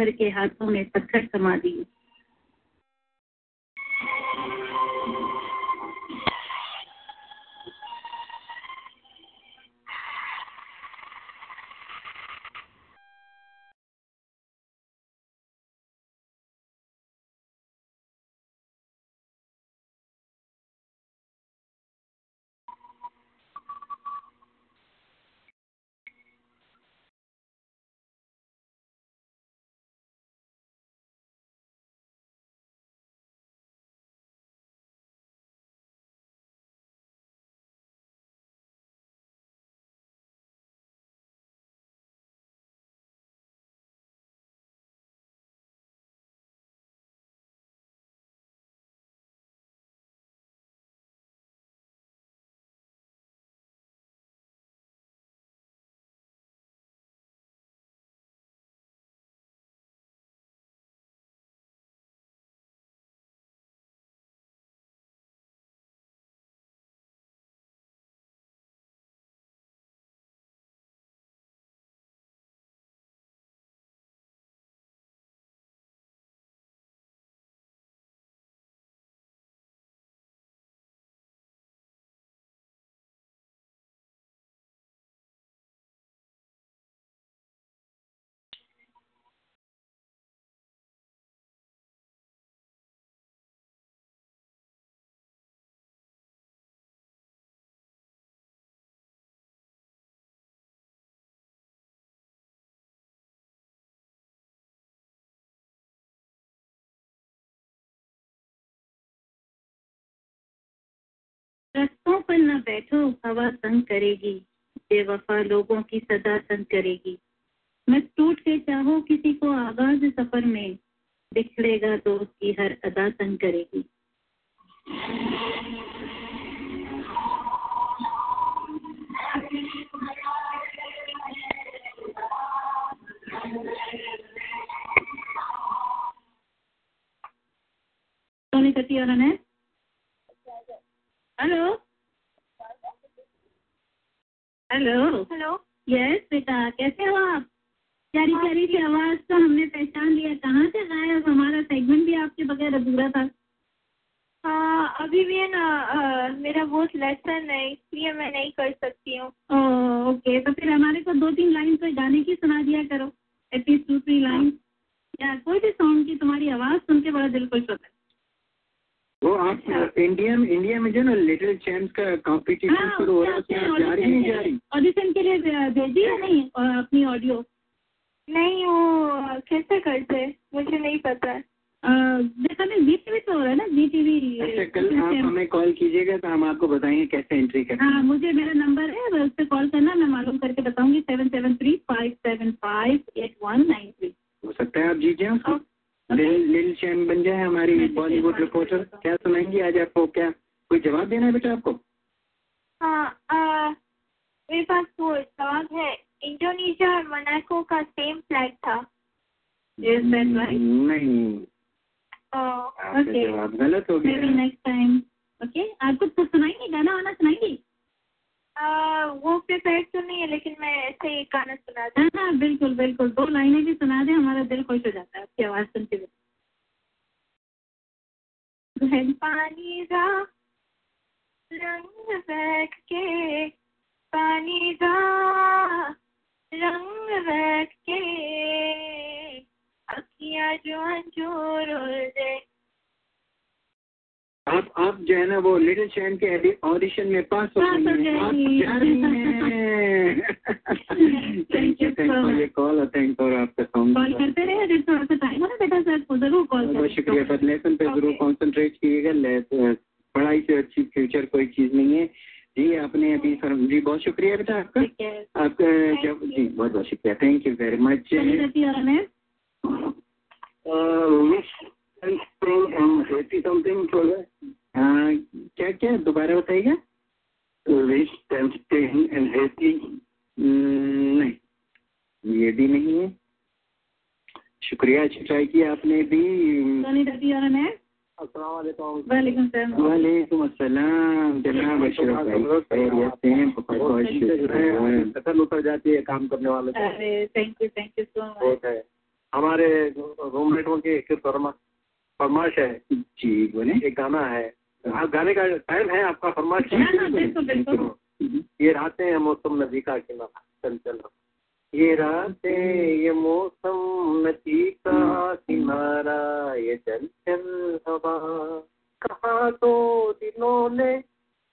भर के हाथों में पत्थर समा दिए। पल न बैठो, हवा तंग करेगी। बेवफा लोगों की सदा तंग करेगी। मत टूट के चाहो किसी को आगाज़ सफ़र में। बिछड़ेगा तो उसकी हर अदा तंग करेगी। Tony Kati है हेलो हेलो हेलो यस बेटा कैसे हो आप? प्यारी प्यारी सी आवाज़ तो हमने पहचान लिया। कहाँ से गायब हमारा सेगमेंट भी आपके बगैर अधूरा था। हाँ अभी भी है ना अ, मेरा बहुत लेसन है इसलिए मैं नहीं कर सकती हूँ। ओके तो फिर हमारे को दो तीन लाइन कोई गाने की सुना दिया करो। एटलीस्ट टू थ्री लाइन या कोई भी सॉन्ग की तुम्हारी आवाज़ सुन के बड़ा दिल खुश होता है। वो आप इंडिया में इंडिया में जो ना लिटिल चैम्प्स का कॉम्पिटिशन हाँ, शुरू हो रहा है उसके उसमें आप जा रही नहीं जा रही ऑडिशन के लिए भेजी है नहीं और अपनी ऑडियो नहीं वो कैसे करते मुझे नहीं पता। है देखा नहीं जी टीवी तो हो रहा है ना जी टीवी अच्छा कल आप हमें कॉल कीजिएगा तो हम आपको बताएँगे कैसे एंट्री करना हाँ। मुझे मेरा नंबर है उस पर कॉल करना मैं मालूम करके बताऊँगी seven seven three five seven five eight one nine three हो सकता है आप जीत जाए उसको। लिल लिल चैम्प बन जाए हमारी बॉलीवुड रिपोर्टर क्या सुनाएँगी आज आपको? क्या कोई जवाब देना है बेटा आपको? हाँ मेरे पास वो जवाब है। इंडोनेशिया और मोनाको का सेम फ्लैग था? नहीं. जवाब गलत हो गया। Next time. Okay? आपको तो सुनाएँगे गाना वाना सुनाएँगे? अ, वो प्रिपेयर तो नहीं है लेकिन मैं ऐसे ही गाना सुना दूँ। हाँ हाँ बिल्कुल बिल्कुल। दो लाइनें भी सुना दे हमारा दिल खुश हो जाता है आपकी आवाज़ सुनते हुए Go पानी का रंग बहक के पानी का रंग बहक के अखियाँ जो अंजूर दे आप आप जो है ना वो लिटिल चैम्प के ऑडिशन में पास हो हो गई हैं। आप जा रही हैं। थैंक यू थैंक फॉर ये कॉल और थैंक फॉर आपका सॉन्ग कॉल करते रहे अगर थोड़ा सा टाइम हो ना बेटा सर को ज़रूर कॉल बहुत शुक्रिया पर लेसन पे ज़रूर कॉन्सेंट्रेट कीजिएगा। पढ़ाई से अच्छी फ्यूचर कोई चीज़ नहीं है। जी आपने अभी सर जी बहुत शुक्रिया बेटा आपका। आपका जब जी बहुत बहुत शुक्रिया। थैंक यू वेरी मच और हमें एटी समथिंग चल रहा हाँ, क्या क्या दोबारा बताइएगा लिस्ट टेन एंड हम्म, नहीं ये भी नहीं है। शुक्रिया अच्छी ट्राई किया आपने भी। वालेकुम। वालेकुम सलाम। वालेकुम जनाब अशरफ खैरियत हैं बहुत बहुत शुक्रिया। कतल उतर जाती है काम करने वाले thank you thank you so much हमारे रूममेटों की एक फरमा फरमाइश है। जी बोले एक गाना है। हाँ गाने का टाइम है आपका फरमाइश। हाँ, हाँ। ये रातें हैं मौसम नदी का किनारा चल चल। ये रातें ये मौसम नदी का किनारा ये चल चल हवा। कहा तो दिनों ने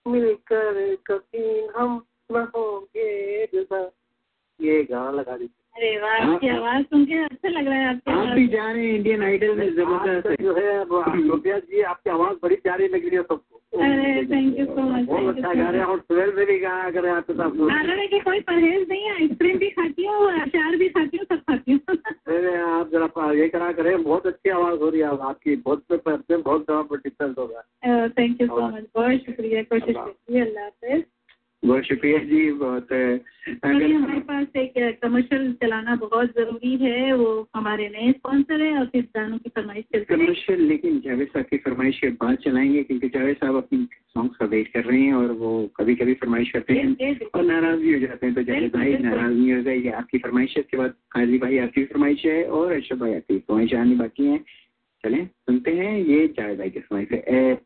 मिलकर कभी हम न होंगे जुदा। ये गाना लगा दीजिए। अरे वाह आपकी आवाज़ सुन के अच्छा लग रहा है आपकी आप भी जा रहे हैं इंडियन आइडल में ज़बरदस्त। जो है रुपया जी आपकी आवाज़ बड़ी प्यारी लग रही है सबको। अरे थैंक यू सो मच बहुत अच्छा गा रहे हैं और ट्वेल्व में भी गाया करें आप साहब खाना में कि कोई परहेज नहीं है आइसक्रीम भी खाती हूँ अचार भी खाती हूँ सब खाती हूँ। आप जरा ये करा करें बहुत अच्छी आवाज़ हो रही है आपकी बहुत बहुत ज़बरदस्त डिफरेंस होगा थैंक यू सो मच बहुत शुक्रिया कोशिश करिए अल्लाह हाफिज। बहुत शुक्रिया जी बहुत अभी हमारे पास एक कमर्शियल चलाना बहुत ज़रूरी है वो हमारे नए स्पॉन्सर है और फिर गानों की फरमाइश चलती है। कमर्शियल लेकिन जावेद साहब की फरमाइश के बाद चलाएँगे क्योंकि जावेद साहब अपनी सॉन्ग्स का वेट कर रहे हैं और वो कभी कभी फरमाइश करते हैं। और नाराज़ भी हो जाते हैं तो जावेद भाई। नाराज़ नहीं होगा ये आपकी फरमाइश है इसके बाद काजी भाई आपकी फरमाइश है और अशरफ भाई आपकी फरमाइश आनी बाकी है। चलें सुनते हैं ये जावेद भाई की फरमाइश है।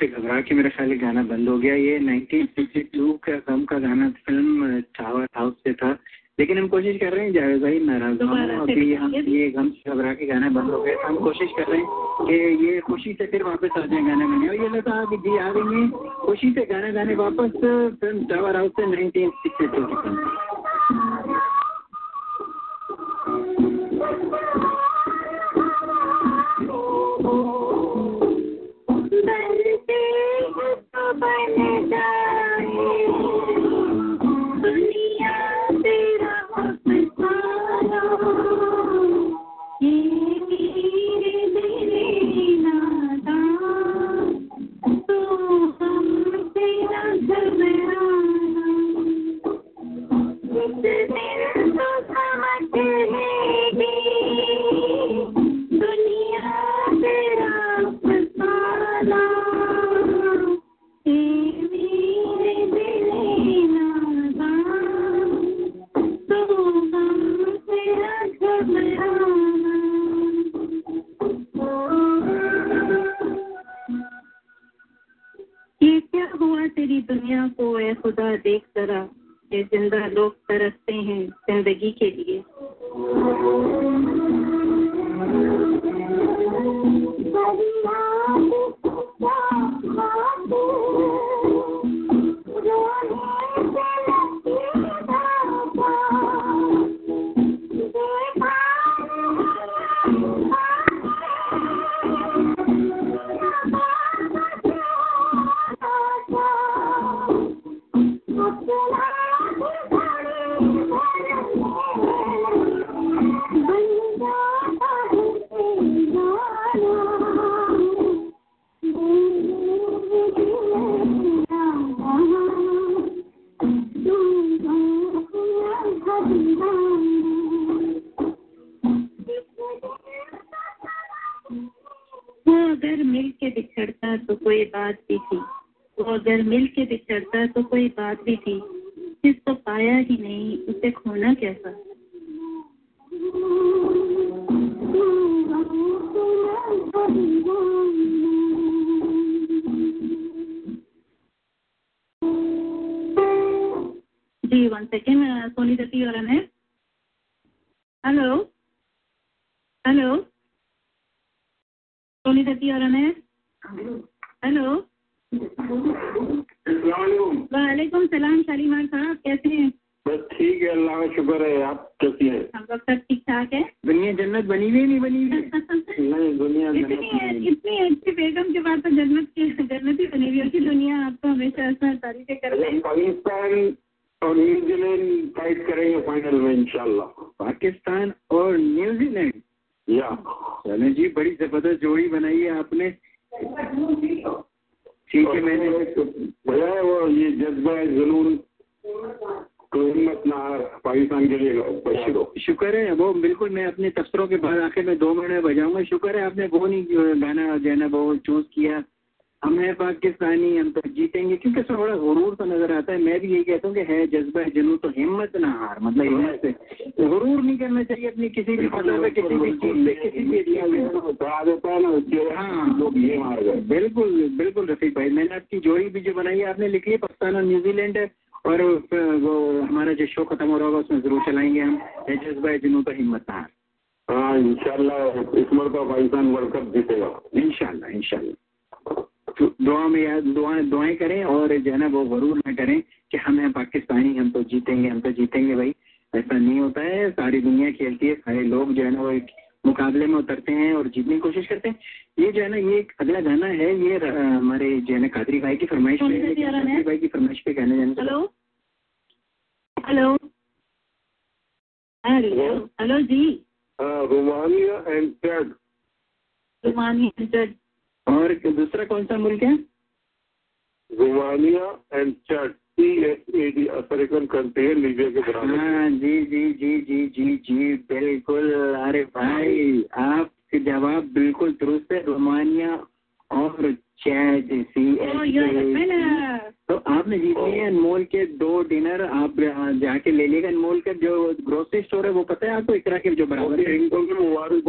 से घबरा के मेरा ख्याल गाना बंद हो गया। ये 1962 का गम का गाना फ़िल्म टावर हाउस से था। लेकिन हम कोशिश कर रहे हैं जावेद भाई नाराज़ अभी हम ये गम से घबरा के गाना बंद हो गए हम कोशिश कर रहे हैं कि ये खुशी से फिर वापस आ जाए गाने गाने और ये था कि जी आ रही है। खुशी से गाना गाने वापस फ़िल्म टावर हाउस से नाइनटीन सिक्सटी टू की फ़िल्म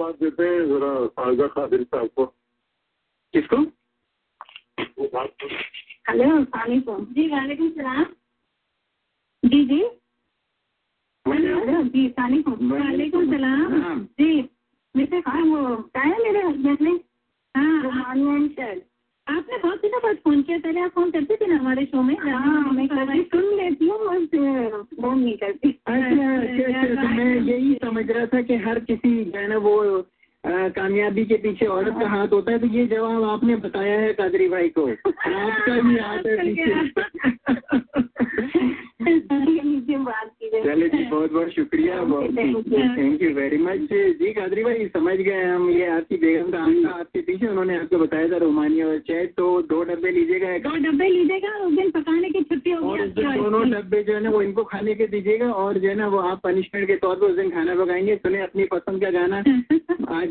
मुबारकबाद देते हैं जरा साजा खादिर साहब को किसको हेलो जी वालेकुम सलाम जी जी हेलो जी वालेकुम सलाम हाँ। जी मेरे कहा वो बताया मेरे हस्बैंड ने हाँ रोमानियन शर्ट आपने बहुत दिनों बाद फ़ोन किया पहले आप फ़ोन करते थे ना हमारे शो में? हाँ मैं सुन लेती हूँ फ़ोन नहीं करती। अच्छा अच्छा अच्छा तो मैं यही समझ रहा था कि हर किसी जो है ना वो कामयाबी के पीछे औरत का हाथ होता है तो ये जवाब आपने बताया है कादरी भाई को। आपका भी हाथ है। चले जी बहुत बहुत शुक्रिया थैंक यू वेरी मच जी कादरी भाई समझ गए हम ये आपकी बेगम का हाथ था आपके पीछे उन्होंने आपको बताया था रोमानिया और चैट तो दो डब्बे लीजिएगा दो डब्बे लीजिएगा उस दिन पकाने की छुट्टी होगी दोनों डब्बे जो है ना वो इनको खाने के दीजिएगा और जो है ना वो आप पनिशमेंट के तौर पर उस दिन खाना पकाएँगे। सुने अपनी पसंद का गाना। आज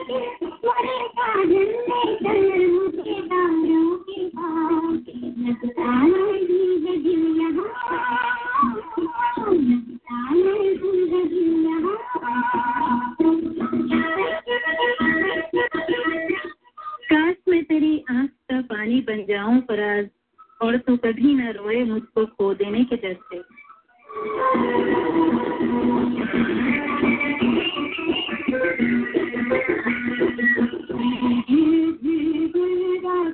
मैं तेरी आँख का पानी बन जाऊँ फराज और तू कभी न रोए मुझको खो देने के डर से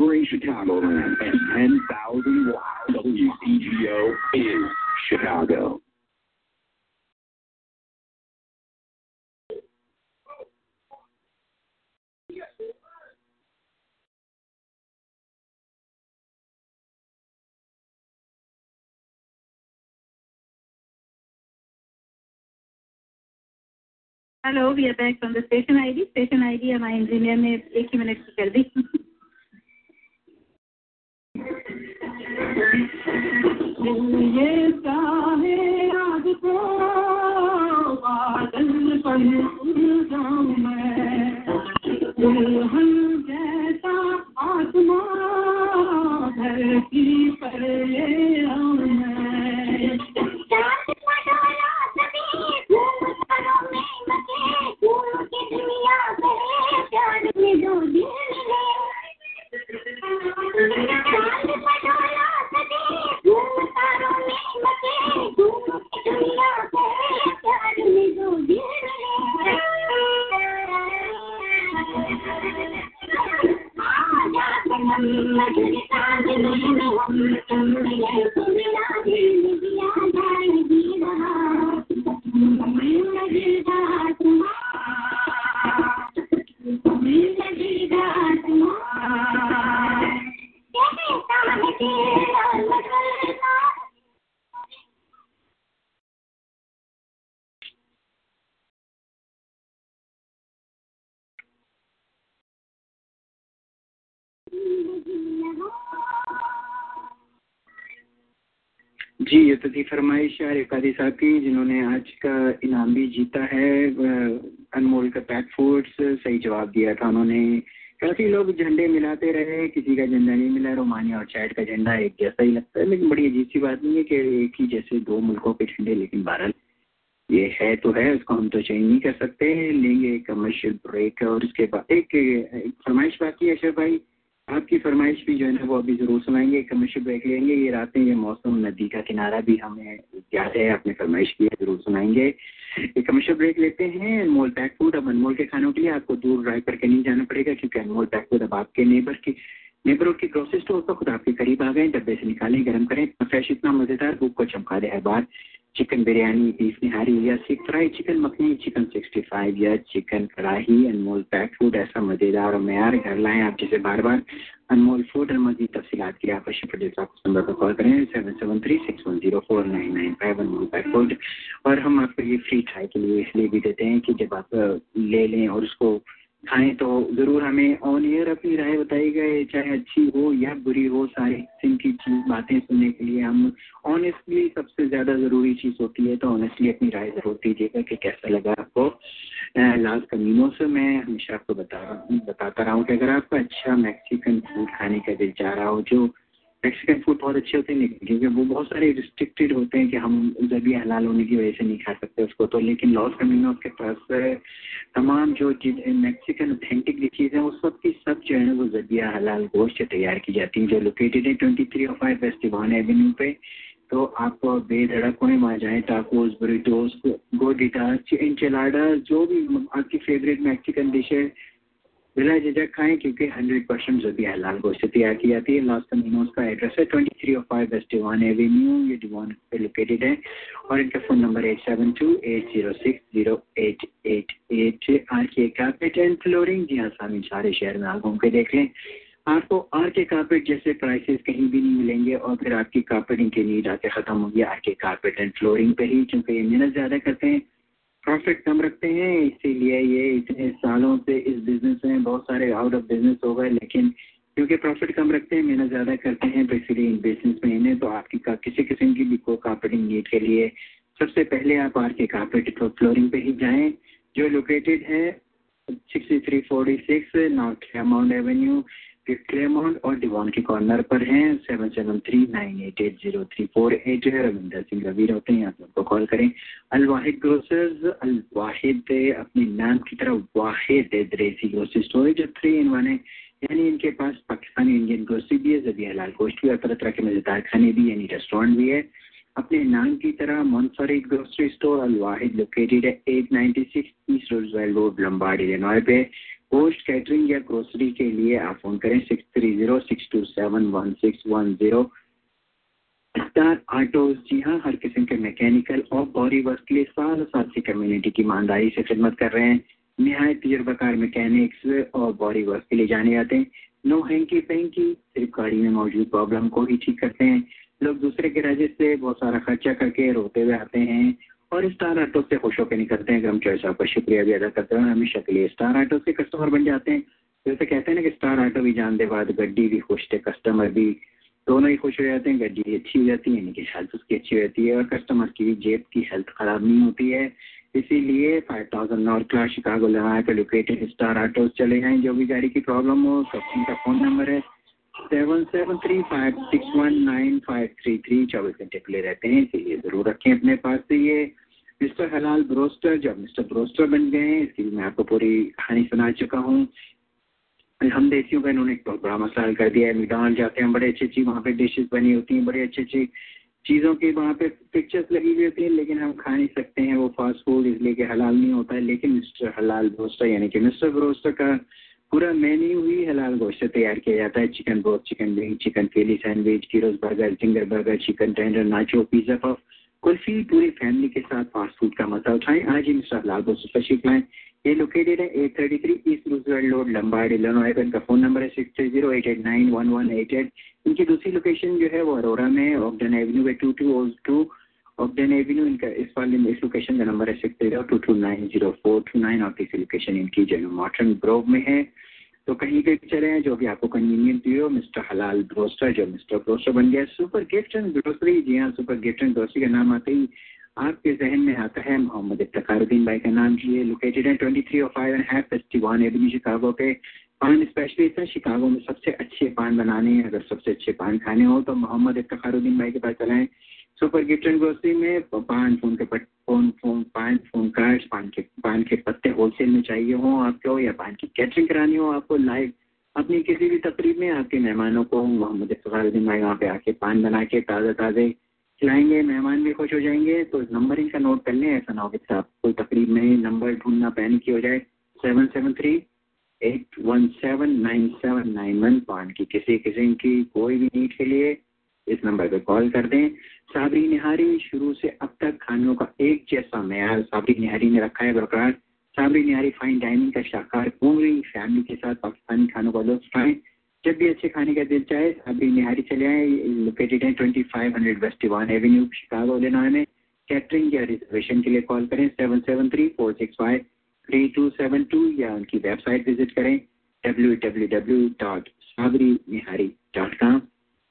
covering Chicagoland at 10,000 watts. WCGO is Chicago. Hello we are back from the station ID station ID हमारे इंजीनियर ने एक ही मिनट की कर दी yeah. रेकादी साहब की जिन्होंने आज का इनाम भी जीता है अनमोल का पैक फूड्स सही जवाब दिया था उन्होंने। काफ़ी लोग झंडे मिलाते रहे किसी का झंडा नहीं मिला रोमानिया और चैट का झंडा एक जैसा ही लगता है लेकिन बड़ी अजीब सी बात नहीं है कि एक ही जैसे दो मुल्कों के झंडे लेकिन बहरहाल ये है तो है उसको हम तो चेंज नहीं कर सकते हैं लेंगे कमर्शियल ब्रेक और उसके बाद एक, एक फरमाइश बाकी है अशर भाई। आपकी फरमाइश भी जो है ना वो अभी ज़रूर सुनाएँगे कमर्शियल ब्रेक लेंगे ये रातें ये मौसम नदी का किनारा भी हमें याद है आपने फरमाइश की है, ज़रूर सुनाएँगे। एक कमर्शियल ब्रेक लेते हैं अनमोल पैक फ़ूड अब अनमोल के खानों के लिए आपको दूर ड्राइव करके नहीं जाना पड़ेगा, क्योंकि अनमोल पैक फ़ूड अब आपके नेबर की नेबरहुड की ग्रोसरी स्टोर तो खुद आपके करीब आ गए डब्बे से निकालें, गर्म करें इतना फ्रेश इतना मज़ेदार भूख को चमका दे। हर बार चिकन बिरयानी बीफ निहारी, या seekh fry chicken makhani chicken sixty five या chicken kadhai Anmol pack food ऐसा मज़ेदार और मैार घर लाएँ आप जिसे बार बार अनमोल फ़ूड और मजीद तफसीत के लिए आप अशर पटेल साहब नंबर पर कॉल करें seven seven three six one zero four nine nine five one one five food और हम आपको ये फ्री ट्राई के लिए इसलिए भी देते हैं कि जब आप ले लें और उसको खाएँ तो ज़रूर हमें ऑन एयर अपनी राय बताई बताइएगा चाहे अच्छी हो या बुरी हो, सारी किस्म की चीज़, बातें सुनने के लिए हम ऑनेस्टली सबसे ज़्यादा ज़रूरी चीज़ होती है तो ऑनेस्टली अपनी राय ज़रूर दीजिएगा कि कैसा लगा आपको। लास्ट कमीनों से मैं हमेशा आपको बता बताता रहा हूँ कि अगर आपका अच्छा मैक्सिकन फ़ूड खाने का दिल चाह रहा हो, जो मैक्सिकन फ़ूड बहुत अच्छे होते हैं क्योंकि वो बहुत सारे रिस्ट्रिक्टेड होते हैं कि हम जबी हलाल होने की वजह से नहीं खा सकते उसको तो लेकिन लॉस कमीनों के पास तमाम जो मैक्सिकन ऑथेंटिक चीज़ है वो सब की सब जो है वो जबिया हलाल गोश्त तैयार की जाती है, जो लोकेटेड है ट्वेंटी थ्री ऑफ़ फाइव फेस्टिवान एवेन्यू पे। तो आप बेधड़क होने वहाँ जाएँ टाकोस बरीटोस गोडिटा इंचलाडा जो भी आपकी फेवरेट मैक्सिकन डिश है, बिला झिझक खाएँ, क्योंकि हंड्रेड परसेंट जो भी हलाल गोश्त तैयार की जाती है। लास्ट कमीनोस का एड्रेस है twenty three of five west Devon avenue ये डिवान पे लोकेटेड है। और इनका phone number eight seven two eight zero six zero eight eight eight R K carpet flooring जी हाँ सामी सारे शहर में आप घूम के देख लें। आपको आर के कारपेट जैसे प्राइसेस कहीं भी नहीं मिलेंगे और फिर आपकी कारपेटिंग की नीड आके ख़त्म होगी आर के कारपेट एंड फ्लोरिंग पे ही क्योंकि ये मेहनत ज़्यादा करते हैं प्रॉफिट कम रखते हैं इसीलिए ये इतने सालों से इस बिज़नेस में बहुत सारे आउट ऑफ़ बिज़नेस हो गए लेकिन क्योंकि प्रॉफिट कम रखते हैं मेहनत ज़्यादा करते हैं तो इसीलिए इन बिज़नेस में इन्हें तो आपकी का, किसी किस्म की भी को कारपेटिंग नीड के लिए सबसे पहले आप आर के कारपेट फ्लोरिंग पे ही जाएँ जो लोकेटेड है sixty three forty six north amount avenue Claremont और डिवॉन के कॉर्नर पर हैं seven seven three nine eight eight zero three four eight है रविंदर सिंह रवि होते हैं, आप उनको कॉल करें। अलवाहिद ग्रोसर्स अलवाहिद, अपने नाम की तरह वाहिद दरेसी ग्रोसरी स्टोर जो थ्री इन वन है। यानी इनके पास पाकिस्तानी इंडियन ग्रोसरी भी है जबी हलाल गोश्त भी और तरह तरह के मज़ेदार खाने भी यानी रेस्टोरेंट भी है। अपने नाम की तरह मुनफरिद ग्रोसरी स्टोर अलवाहिद लोकेटेड है at ninety six east Roosevelt road Lombard Illinois पे पोस्ट कैटरिंग या ग्रोसरी के लिए आप फ़ोन करें six three zero six two seven one six one zero star auto जी हाँ हर किस्म के मैकेनिकल और बॉडी वर्क के लिए साल साल से कम्युनिटी की ईमानदारी से खिदमत कर रहे हैं। नहायत तजर्बाकार मैकेनिक्स और बॉडी वर्क के लिए जाने जाते हैं। नो हैंकी पैंकी सिर्फ़ गाड़ी में मौजूद प्रॉब्लम को ही ठीक करते हैं। लोग दूसरे गैराजेस से बहुत सारा खर्चा करके रोते हुए आते हैं। और स्टार ऑटो से खुश होकर निकलते हैं हम चॉइस आपका शुक्रिया भी अदा करते हैं हमेशा के लिए स्टार ऑटो से कस्टमर बन जाते हैं। जैसे कहते हैं ना कि स्टार ऑटो भी जान दे बाद गड्डी भी खुश थे कस्टमर भी दोनों ही खुश हो जाते हैं, गड्डी अच्छी हो जाती है, यानी कि हेल्थ उसकी अच्छी जाती है और कस्टमर की जेब की हेल्थ खराब नहीं होती है। इसीलिए five thousand north Clark Chicago लगा के लोकेटेड स्टार ऑटो चले जाएँ। जो भी गाड़ी की प्रॉब्लम हो, सब का फ़ोन नंबर है। Seven seven three five six one nine five three three चौबीस घंटे खुले रहते हैं, इसीलिए ज़रूर रखें अपने पास से ये मिस्टर हलाल ब्रोस्टर। जब मिस्टर ब्रोस्टर बन गए हैं, इसकी मैं आपको पूरी कहानी सुना चुका हूँ। हम देसियों का इन्होंने एक बहुत बड़ा मसाल कर दिया है। मैदान जाते हैं बड़े अच्छी अच्छी वहाँ पे डिशेस बनी होती हैं, बड़ी अच्छी अच्छी चीज़ों की वहाँ पे पिक्चर्स लगी हुई होती हैं, लेकिन हम खा नहीं सकते हैं। वो फास्ट फ़ूड इसलिए कि हलाल नहीं होता है, लेकिन मिस्टर हलाल ब्रोस्टर, यानी कि मिस्टर ब्रोस्टर का पूरा मेन्यू ही हलाल गोश्त से तैयार किया जाता है। Chicken broast chicken wing chicken fillet sandwich कीरोज burger zinger burger chicken tender nacho pizza puff kulfi पूरी फैमिली के साथ फास्ट फ़ूड का मज़ा उठाएँ। आज ही मिस्टर हलाल गोश्त तशरीफ़ लाएँ। ये लोकेटेड है at thirty three east Roosevelt road Lombard Illinois इनका फ़ोन नंबर है six three zero eight eight nine one one eight eight इनकी दूसरी लोकेशन जो है वो अरोरा में Ogden avenue two two two Ogden avenue इनका इस वाले इस लोकेशन का नंबर है six zero two two nine zero four two nine और तीसरी लोकेशन इनकी जो है मॉडर्न ग्रोव में है। तो कहीं पे चले हैं, जो भी आपको कन्वीनियंट हो, मिस्टर हलाल ब्रोस्टर जो मिस्टर ब्रोस्टर बन गया सुपर गिफ्ट एंड ग्रोसरी जी हाँ सुपर गिफ्ट एंड ग्रोसरी का नाम आते ही आपके जहन में आता है, मोहम्मद इफ्तारुद्दीन भाई का नाम जी लोकेटेड है ट्वेंटी थ्री और फाइव एंड एवेन्यू शिकागो पे। पान स्पेशलिस्ट है शिकागो में सबसे अच्छे पान बनाने हैं। अगर सबसे अच्छे पान खाने हो तो मोहम्मद इफ्तारुद्दीन भाई के पास चलाएँ सुपर गिफ्ट एंड ग्रोसरी में पान, फ़ोन के पट, phone phone, paan, phone card, paan के पान के पत्ते होलसेल में चाहिए हो आपको या पान की कैटरिंग करानी हो आपको लाइव अपनी किसी भी तकरीब में, आपके मेहमानों को मोहम्मद इफ्तारुद्दीन भाई वहाँ पे आके पान बना के ताज़ा ताज़े खिलाएँगे, मेहमान भी खुश हो जाएँगे तो नंबर इनका नोट कर लें, ऐसा ना हो कि आप कोई तकरीब में नंबर ढूंढना पैन की हो जाए, seven seven three, eight one seven nine seven nine one, paan की किसी किस्म की कोई भी नीड के लिए इस नंबर पे कॉल कर दें। साबरी निहारी शुरू से अब तक खानों का एक जैसा मैार साबरी निहारी ने रखा है बरकरार। साबरी निहारी फाइन डाइनिंग का शाकार पूरी फैमिली के साथ पाकिस्तानी खानों का लुत्फ उठाएँ जब भी अच्छे खाने का दिल चाहे, साबरी निहारी चले आए लोकेटेड है twenty five hundred west one avenue Chicago लेना में। कैटरिंग या रिजर्वेशन के लिए कॉल करें seven seven three four six five three two seven two या उनकी वेबसाइट विज़िट करें W W W dot Sabri Nihari dot com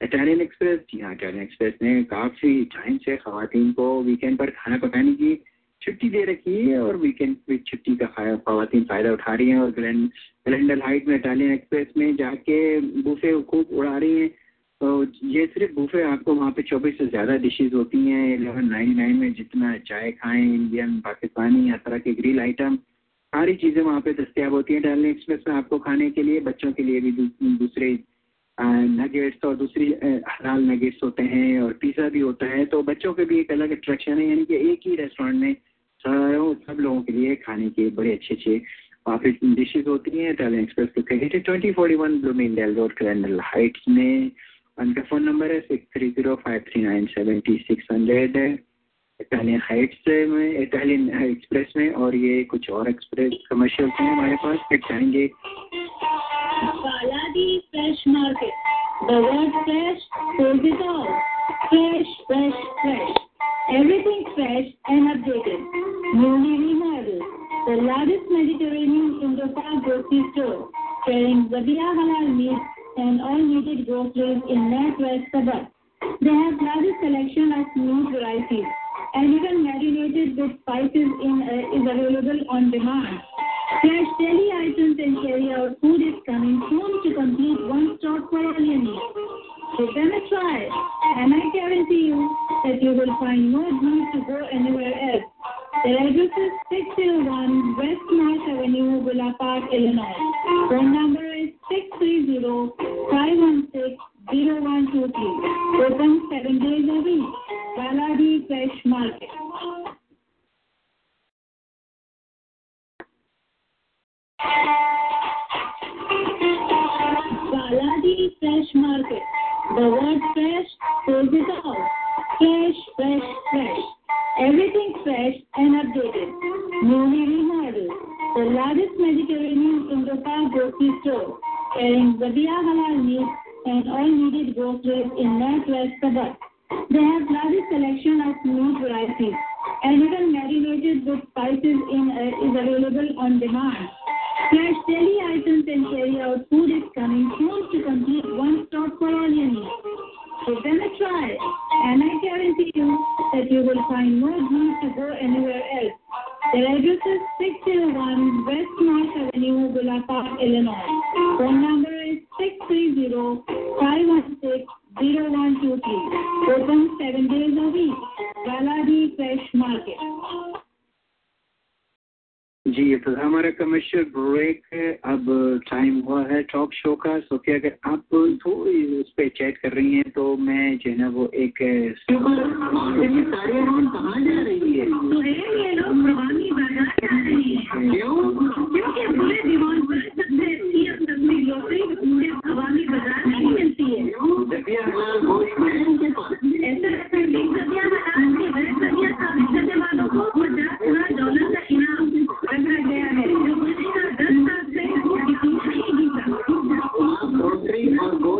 Italian express जी हाँ इटालियन एक्सप्रेस ने काफ़ी टाइम से खातन को वीकेंड पर खाना पकाने की छुट्टी दे रखी है और वीकेंड पे छुट्टी का खातन फ़ायदा उठा रही हैं और ग्लैंडल हाइट में इटालियन एक्सप्रेस में जाके बूफे खूब उड़ा रही हैं। तो ये सिर्फ़ बूफे आपको वहाँ पे चौबीस से ज़्यादा डिशेज होती हैं। इलेवन नाइन नाइन में जितना चाय खाएँ इंडियन पाकिस्तानी या तरह के ग्रिल आइटम सारी चीज़ें वहाँ पे दस्तियाब होती हैं। इटालियन एक्सप्रेस में आपको खाने के लिए, बच्चों के लिए भी दूसरे नगेट्स और दूसरी हलाल नगेट्स होते हैं और पिज़्ज़ा भी होता है तो बच्चों के भी एक अलग अट्रैक्शन है, यानी कि एक ही रेस्टोरेंट में सब लोगों के लिए खाने के बड़े अच्छे अच्छे काफ़ी डिशेज होती हैं इटालियन एक्सप्रेस के कहें twenty forty one Bloomingdale road Glendale Heights में। उनका फ़ोन नंबर है six three zero five three nine seventy six hundred है इटालियन हाइट्स में इटालियन एक्सप्रेस में, और ये कुछ और एक्सप्रेस कमर्शियल हैं हमारे पास, फिर जाएँगे। Baladi Fresh Market. The word fresh says it all. Fresh, fresh, fresh. Everything fresh and updated. Newly remodeled. The largest Mediterranean Indo-Pak grocery store carrying Zabiya halal meat and all needed groceries in Northwest suburb. They have largest selection of meat varieties and even marinated with spices in, uh, is available on demand. Fresh daily items and carry out food is coming soon to complete one stop for all your needs. Give them a try, and I guarantee you that you will find no need to go anywhere else. Their address is 601 West North Avenue, Villa Park, Illinois. Phone number is 630-516-0123. Open seven days a week. Baladi Fresh Market. Baladi Fresh Market. The word fresh says it all. Fresh, fresh, fresh. Everything fresh and updated. Newly remodeled. The largest Mediterranean Indo-Pak grocery store carrying Zabiya halal meat and all needed groceries in Northwest suburb. They have largest selection of meat varieties and even marinated with spices in, uh, is available on demand. Fresh daily items and carry out food is coming soon to complete one stop for all your needs. Give them a try, and I guarantee you that you will find no need to go anywhere else. Their address is 601 West North Avenue, Villa Illinois. Phone number is 630-516-0123. Open seven days a week. Baladi Fresh Market. जी तो हमारा कमर्शियल ब्रेक है अब टाइम हुआ है टॉक शो का। सो कि अगर आप थोड़ी उस पर चैट कर रही हैं तो मैं जो है ना वो एक जा रही है तो क्यों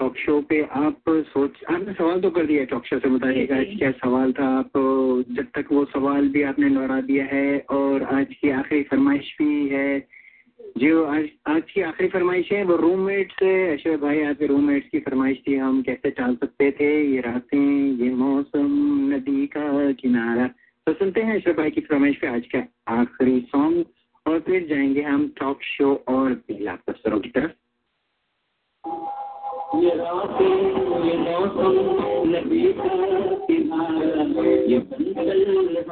टॉक शो पे आप सोच आपने सवाल तो कर दिया टॉक शो से बताइएगा आज क्या सवाल था आप? जब तक वो सवाल भी आपने दोहरा दिया है और आज की आखिरी फरमाइश भी है। जो आज आज की आखिरी फरमाइश है वो रूममेट से अशरफ भाई आपके रूममेट्स की फरमाइश थी हम कैसे टाल सकते थे? ये रातें ये मौसम नदी का किनारा। तो सुनते हैं अशरफ भाई की फरमाइश पे आज का आखिरी सॉन्ग और फिर जाएँगे हम टॉक शो और पीला अफसरों की तरफ़। ये रातें ये मौसम नदी का किनारा ये बंदल ये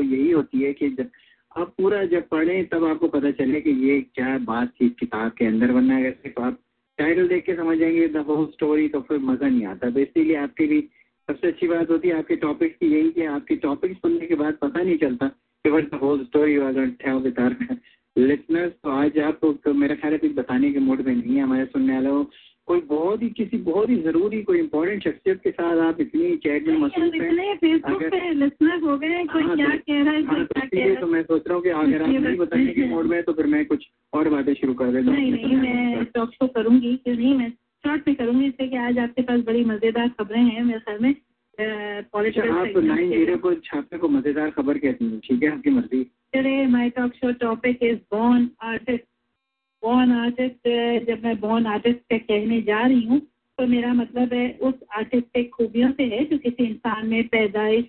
वो यही होती है कि जब आप पूरा जब पढ़ें, तब आपको पता चले कि ये क्या बात थी किताब के अंदर, वरना अगर सिर्फ़ आप टाइटल देख के समझ जाएँगे द होल स्टोरी तो फिर मज़ा नहीं आता। तो इसीलिए आपके भी सबसे अच्छी बात होती है आपके टॉपिक्स की यही कि आपके टॉपिक सुनने के बाद पता नहीं चलता कि what the whole story was listeners तो आज आप तो मेरा ख्याल है कुछ बताने के मूड में नहीं है, हमारे सुनने वालों कोई बहुत ही किसी बहुत ही ज़रूरी कोई इम्पोर्टेंट शख्सियत के साथ आप इतनी चैट में मसरूफ हैं। इतने फेसबुक पे लिसनर हो गए कोई हाँ, क्या तो- कह रहा है हाँ, कोई तो क्या कह रहा तो मैं सोच रहा हूँ कि अगर आप नहीं बताने के मोड में तो फिर मैं कुछ और बातें शुरू कर देता हूँ। नहीं नहीं मैं टॉक शो करूँगी क्यों नहीं मैं शॉर्ट में करूँगी इसलिए कि आज आपके पास बड़ी मज़ेदार खबरें हैं मेरे ख्याल में। अच्छा आप नाइन ज़ीरो को छापे को मज़ेदार खबर कहती हैं ठीक है? आपकी मर्ज़ी। Today my talk show topic is born artist. Born artist uh, जब मैं born आर्टिस्ट का कहने जा रही हूँ तो मेरा मतलब है उस आर्टिस्टिक खूबियों से है जो किसी इंसान में पैदाइश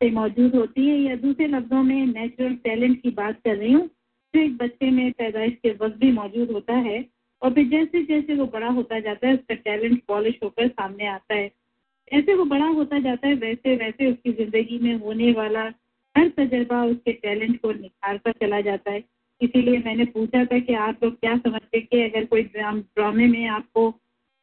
से मौजूद होती है या दूसरे लफ्जों में नेचुरल टैलेंट की बात कर रही हूँ जो एक बच्चे में पैदाइश के वक्त भी मौजूद होता है और फिर जैसे जैसे वो बड़ा होता जाता है उसका टैलेंट पॉलिश होकर सामने आता है। ऐसे वो बड़ा होता जाता है वैसे वैसे उसकी ज़िंदगी में होने वाला हर तजर्बा उसके टैलेंट को निखार कर चला जाता है। इसीलिए मैंने पूछा था कि आप लोग क्या समझते कि अगर कोई ड्राम, ड्रामे में आपको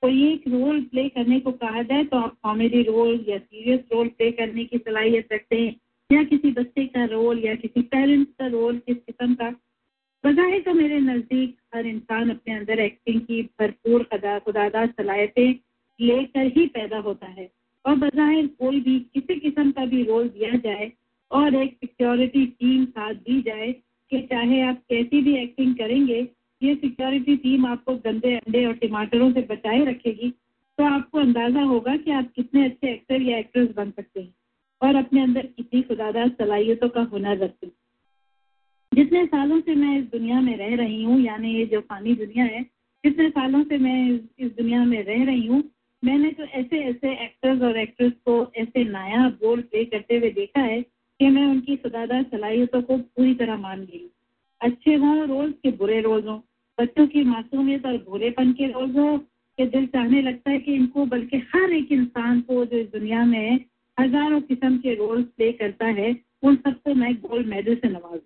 कोई एक रोल प्ले करने को कहा जाए तो आप कॉमेडी रोल या सीरियस रोल प्ले करने की सलाहियत रखते हैं, या किसी बच्चे का रोल या किसी पेरेंट्स का रोल किस किस्म का। बजाय तो मेरे नज़दीक हर इंसान अपने अंदर एक्टिंग की भरपूर खुदा खुदादार सलाहियतें लेकर ही पैदा होता है। और बजाय कोई भी किसी किस्म का भी रोल दिया जाए और एक सिक्योरिटी टीम साथ दी जाए कि चाहे आप कैसी भी एक्टिंग करेंगे, ये सिक्योरिटी टीम आपको गंदे अंडे और टमाटरों से बचाए रखेगी। तो आपको अंदाज़ा होगा कि आप कितने अच्छे एक्टर या एक्ट्रेस बन सकते हैं। और अपने अंदर कितनी खुदादार सलाहियतों का हुनर रखते हैं। जितने सालों से मैं इस दुनिया में रह रही हूँ, यानी ये जो फानी दुनिया है, जितने सालों से मैं इस- दुनिया में रह रही हूँ, मैंने तो ऐसे ऐसे एक्टर्स और एक्ट्रेस को ऐसे नायाब रोल प्ले करते हुए देखा है कि मैं उनकी खुदादार सलाहियतों को पूरी तरह मान गई। अच्छे हों रोल्स के बुरे रोल्स हों बच्चों की मासूमियत और भोलेपन के रोज हों कि दिल चाहने लगता है कि इनको बल्कि हर एक इंसान को जो इस दुनिया में हज़ारों किस्म के रोल्स प्ले करता है उन सबको मैं गोल्ड मेडल से नवाज़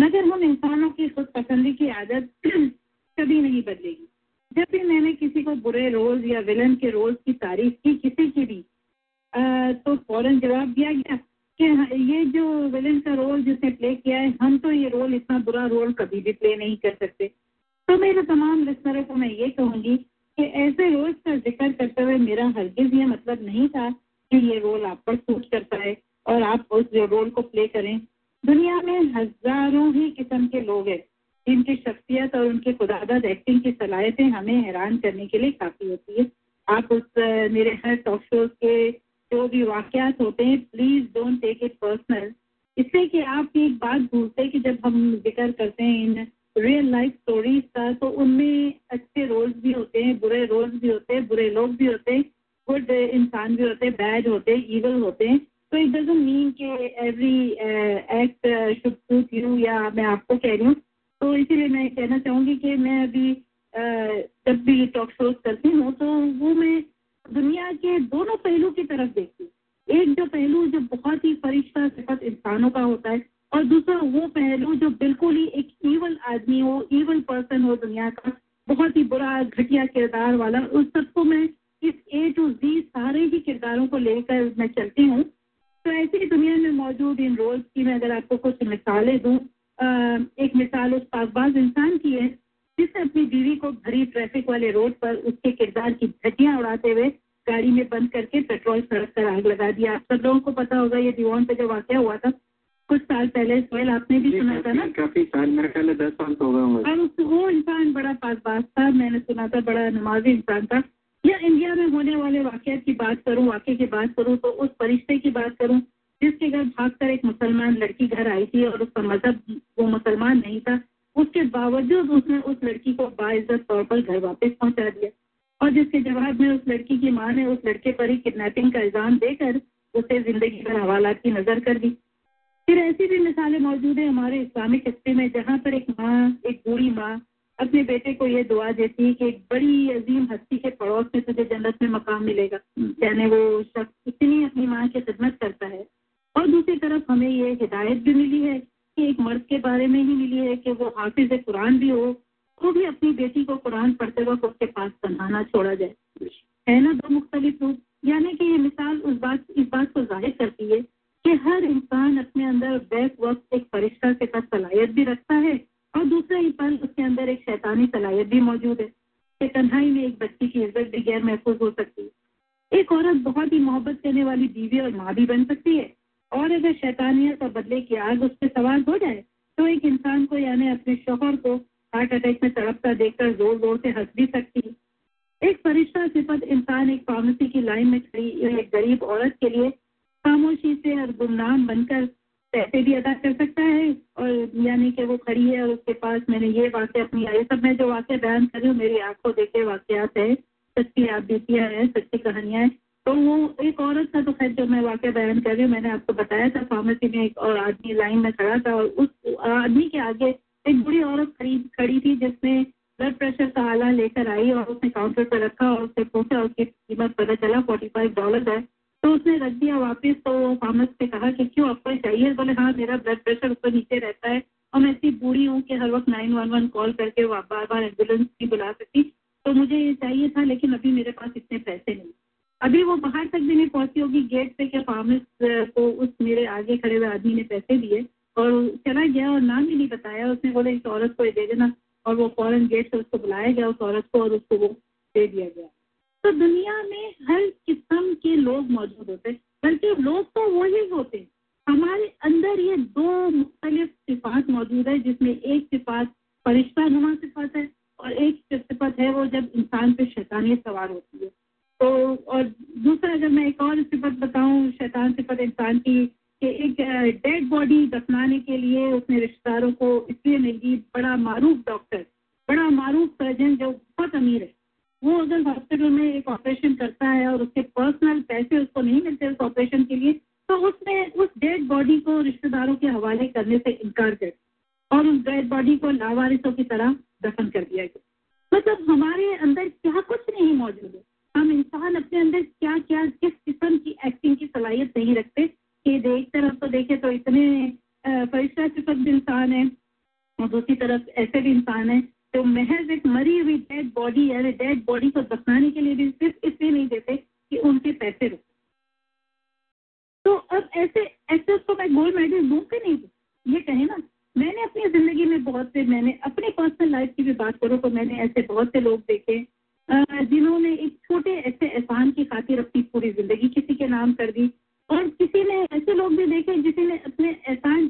मगर हम इंसानों की खुद पसंदी की आदत कभी नहीं बदलेगी। जब भी मैंने किसी को बुरे रोल्स या विलन के रोल्स की तारीफ़ की किसी की भी अ, तो फ़ौरन जवाब दिया गया। कि हाँ, ये जो विलन का रोल जिसने प्ले किया है हम तो ये रोल इतना बुरा रोल कभी भी प्ले नहीं कर सकते। तो मेरे तमाम लिसनरों को मैं ये कहूँगी कि ऐसे रोल का ज़िक्र करते हुए मेरा हरगिज ये मतलब नहीं था कि ये रोल आप पर सूट करता है और आप उस रोल को प्ले करें। दुनिया में हज़ारों ही किस्म के लोग हैं जिनकी शख्सियत और उनके खुदादत एक्टिंग की सलाहियतें हमें हैरान करने के लिए काफ़ी होती है। आप उस मेरे हर टॉक शोज़ के जो भी वाकयात होते हैं please don't take it personal इससे कि आप एक बात भूलते हैं कि जब हम ज़िक्र करते हैं इन रियल लाइफ स्टोरीज का तो उनमें अच्छे रोल्स भी होते हैं बुरे रोल्स भी होते हैं बुरे लोग भी होते हैं गुड इंसान भी होते हैं बैड होते हैं ईवल होते हैं. तो इट डजंट मीन कि every act should suit you या मैं आपको कह रही हूँ. तो इसीलिए मैं कहना चाहूँगी कि मैं अभी अ, जब भी टॉक शोज़ करती हूँ तो वो मैं दुनिया के दोनों पहलू की तरफ़ देखती हूँ। एक जो पहलू जो बहुत ही फरिश्ता सिफत इंसानों का होता है और दूसरा वो पहलू जो बिल्कुल ही एक ईवल आदमी हो ईवल पर्सन हो दुनिया का, बहुत ही बुरा, घटिया किरदार वाला। उस सबको मैं इस ए टू जी सारे ही किरदारों को लेकर मैं चलती हूँ। तो ऐसे ही दुनिया में मौजूद इन रोल्स की मैं अगर आपको कुछ मिसालें दूँ एक मिसाल उस पाकबाज इंसान की है जिसने अपनी बीवी को भरी ट्रैफ़िक वाले रोड पर उसके किरदार की धज्जियाँ उड़ाते हुए गाड़ी में बंद करके पेट्रोल सड़क पर आग लगा दिया आप सब लोगों को पता होगा ये दीवान पे जो वाक्य हुआ था कुछ साल पहले सोहेल आपने भी सुना था ना? काफ़ी साल मेरे ख्याल दस साल तो होगा होंगे। और उस वो इंसान बड़ा पासबाज था मैंने सुना था बड़ा नमाजी इंसान था। या इंडिया में होने वाले वाकयात की बात करूँ वाक्य की बात करूँ तो उस फरिश्ते की बात करूँ जिसके घर भागकर एक मुसलमान लड़की घर आई थी और उसका मज़हब वो मुसलमान नहीं था उसके बावजूद उसने उस लड़की को बाइज्जत तौर पर घर वापस पहुँचा दिया। और जिसके जवाब में उस लड़की की माँ ने उस लड़के पर ही किडनैपिंग का इल्ज़ाम देकर उसे ज़िंदगी भर हवालात की नज़र कर दी। फिर ऐसी भी मिसालें मौजूद है हमारे इस्लामिक हिस्से में, जहाँ पर एक माँ, एक बूढ़ी माँ, अपने बेटे को ये दुआ देती है कि एक बड़ी अजीम हस्ती के पड़ोस में तुझे जन्नत में मकाम मिलेगा। यानी वो शख्स इतनी अपनी माँ की खिदमत करता है। और दूसरी तरफ़ हमें ये हिदायत भी मिली है कि एक मर्द के बारे में ही मिली है कि वो हाफिज कुरान भी हो, वो भी अपनी बेटी को कुरान पढ़ते वक्त उसके पास तनहाना छोड़ा जाए। है ना, दो मुख्तलिफ़ रूप। यानी कि ये मिसाल उस बात, इस बात को ज़ाहिर करती है कि हर इंसान अपने अंदर बैक वक्त एक फरिश्ता के साथ सलाहियत भी रखता है और दूसरा ही पल उसके अंदर एक शैतानी सलाहियत भी मौजूद है कि तन्हाई में एक बच्ची की इज़्ज़त भी गैर महफूज हो सकती है। एक औरत बहुत ही मोहब्बत करने वाली बीवी और माँ भी बन सकती है। और अगर शैतानियत और बदले की आग उस पर सवार हो जाए तो एक इंसान को यानी अपने शोहर को हार्ट अटैक में तड़पता देखकर ज़ोर ज़ोर से हंस भी सकती एक फरिश्ता सिफत इंसान एक फार्मेसी की लाइन में खड़ी, एक गरीब औरत के लिए खामोशी से और गुमनाम बनकर पैसे भी अदा कर सकता है और यानी कि वो खड़ी है और उसके पास मैंने ये वाक्य अपनी, ये सब मैं जो वाक्य बयान कर रही हूँ, मेरी आँखों देखे वाक्यात है। सच्ची आप बीतियाँ हैं, सच्ची कहानियाँ हैं। तो वो एक औरत था तो खैर जो मैं वाक्य बयान कर रही हूँ, मैंने आपको बताया था फार्मेसी में एक और आदमी लाइन में खड़ा था और उस आदमी के आगे एक बुरी औरत खड़ी खड़ी थी जिसने ब्लड प्रेशर का आला लेकर आई और उसने काउंटर पर रखा और उससे पूछा उसकी कीमत पता चला फोर्टी फाइव डॉलर है। तो उसने रख दिया वापस तो फार्मेस्ट ने कहा कि क्यों, आपको चाहिए? बोले हाँ मेरा ब्लड प्रेशर ऊपर नीचे रहता है और मैं इतनी बूढ़ी हूँ कि हर वक्त नाइन वन वन कॉल करके बार बार एंबुलेंस नहीं बुला सकती। तो मुझे ये चाहिए था, लेकिन अभी मेरे पास इतने पैसे नहीं। अभी वो बाहर तक भी नहीं पहुँची होगी गेट पे क्या फार्मेस्ट को उस मेरे आगे खड़े हुए आदमी ने पैसे दिए? और चला गया और नाम ही नहीं बताया। उसने बोले, इस औरत को दे देना। और वो फॉरन गेट से उसको बुलाया गया, उस औरत को और उसको वो दे दिया गया। तो दुनिया में हर किस्म के लोग मौजूद होते हैं, बल्कि लोग तो वही होते हैं। हमारे अंदर ये दो मुख्तलिफ़ सिफात मौजूद है, जिसमें एक सिफात फरिश्ता नुमा सिफात है और एक सिफत है वो जब इंसान पे शैतानी सवार होती है। तो और दूसरा अगर मैं एक और सिफत बताऊँ, शैतान सिफत इंसान की, कि एक डेड बॉडी दफनाने के लिए उसने रिश्तेदारों को इसलिए नहीं बड़ा मारूफ डॉक्टर बड़ा मारूफ सर्जन जो बहुत अमीर है। वो अगर हॉस्पिटल में एक ऑपरेशन करता है और उसके पर्सनल पैसे उसको नहीं मिलते उस ऑपरेशन के लिए तो उसने उस डेड बॉडी को रिश्तेदारों के हवाले करने से इनकार कर और उस डेड बॉडी को लावारिसों की तरह दफन कर दिया गया। मतलब हमारे अंदर क्या कुछ नहीं मौजूद है। हम इंसान अपने अंदर क्या क्या किस किस्म की एक्टिंग की सलाहियत नहीं रखते कि एक तरफ़ तो देखे तो इतने फरिश्ता सिफत इंसान है और दूसरी तरफ़ ऐसे भी इंसान है तो महज एक मरी हुई डेड बॉडी यानी डेड बॉडी को दफनाने के लिए भी सिर्फ़ इसलिए नहीं देते कि उनके पैसे रुके। तो अब ऐसे ऐसे उसको मैं गोल्ड मेडल दूँ कि नहीं दूँ? ये कहे ना, मैंने अपनी ज़िंदगी में बहुत से, मैंने अपनी पर्सनल लाइफ की भी बात करूँ तो मैंने ऐसे बहुत से लोग देखे जिन्होंने एक छोटे ऐसे एहसान की खातिर अपनी पूरी ज़िंदगी किसी के नाम कर दी और किसी ने ऐसे लोग भी देखे जिसी ने अपने एहसान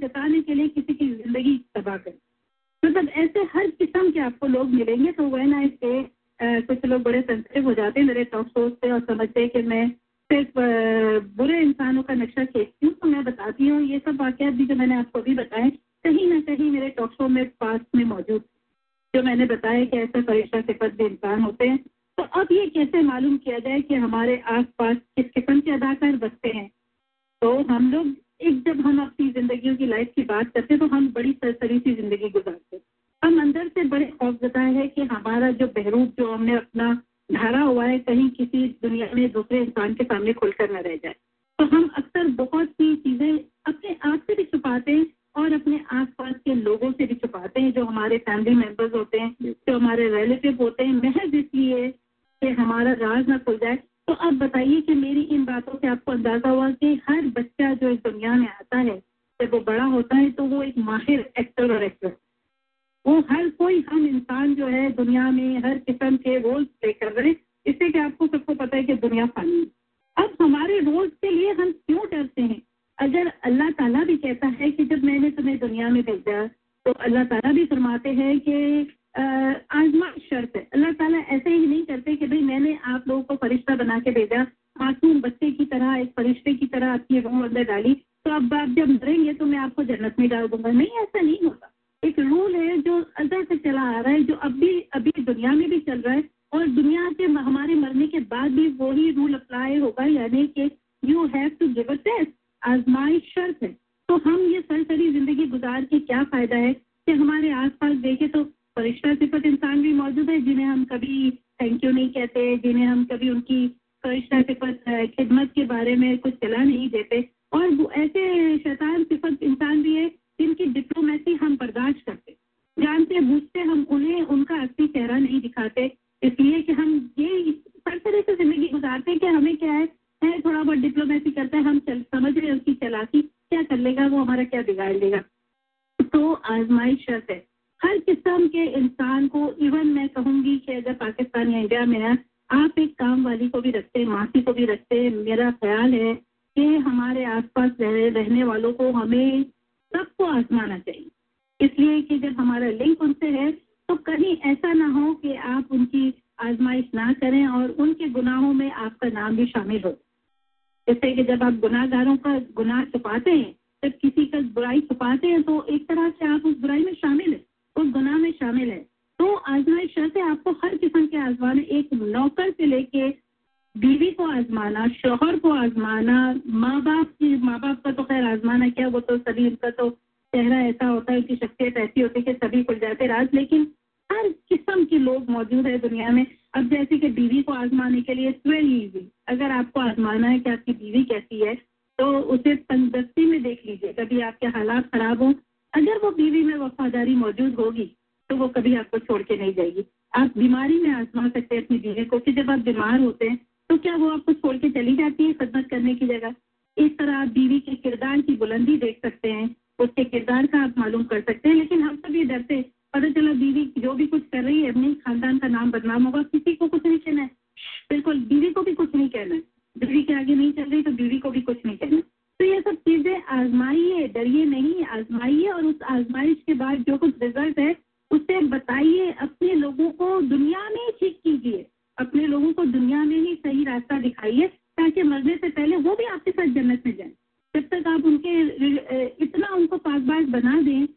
बना दें।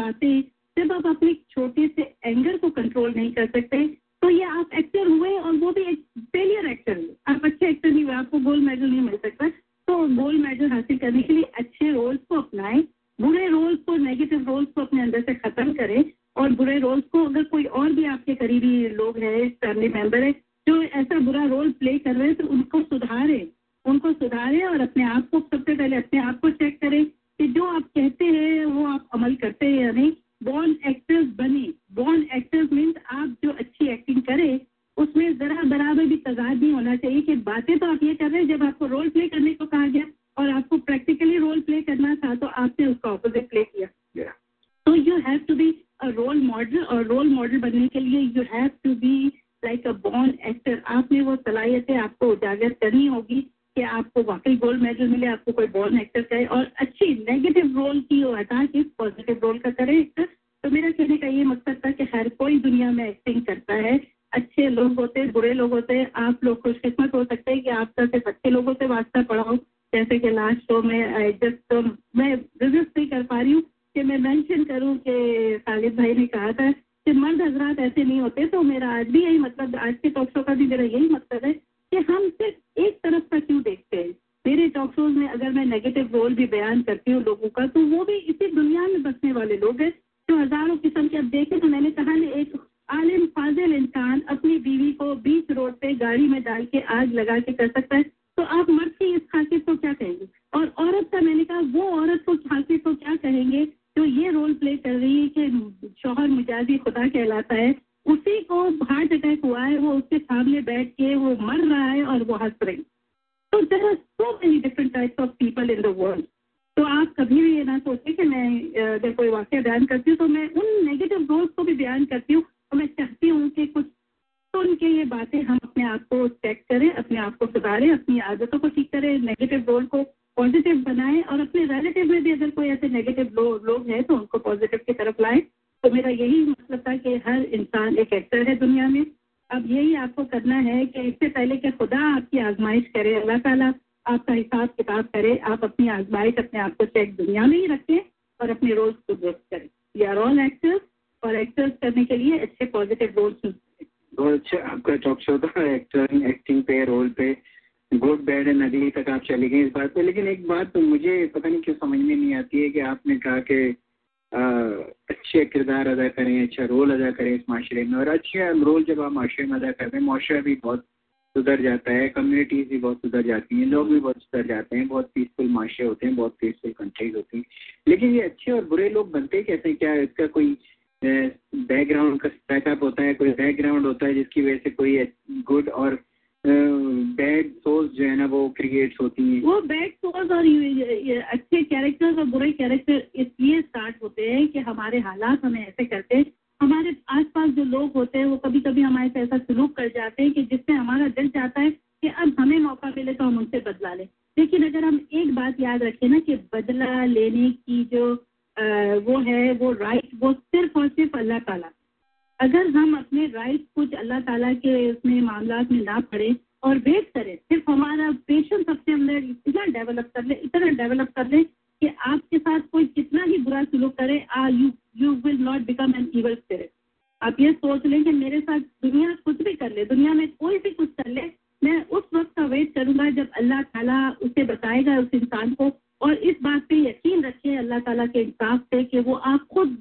बातें जब आप अपने छोटे से एंगर को कंट्रोल नहीं कर सकते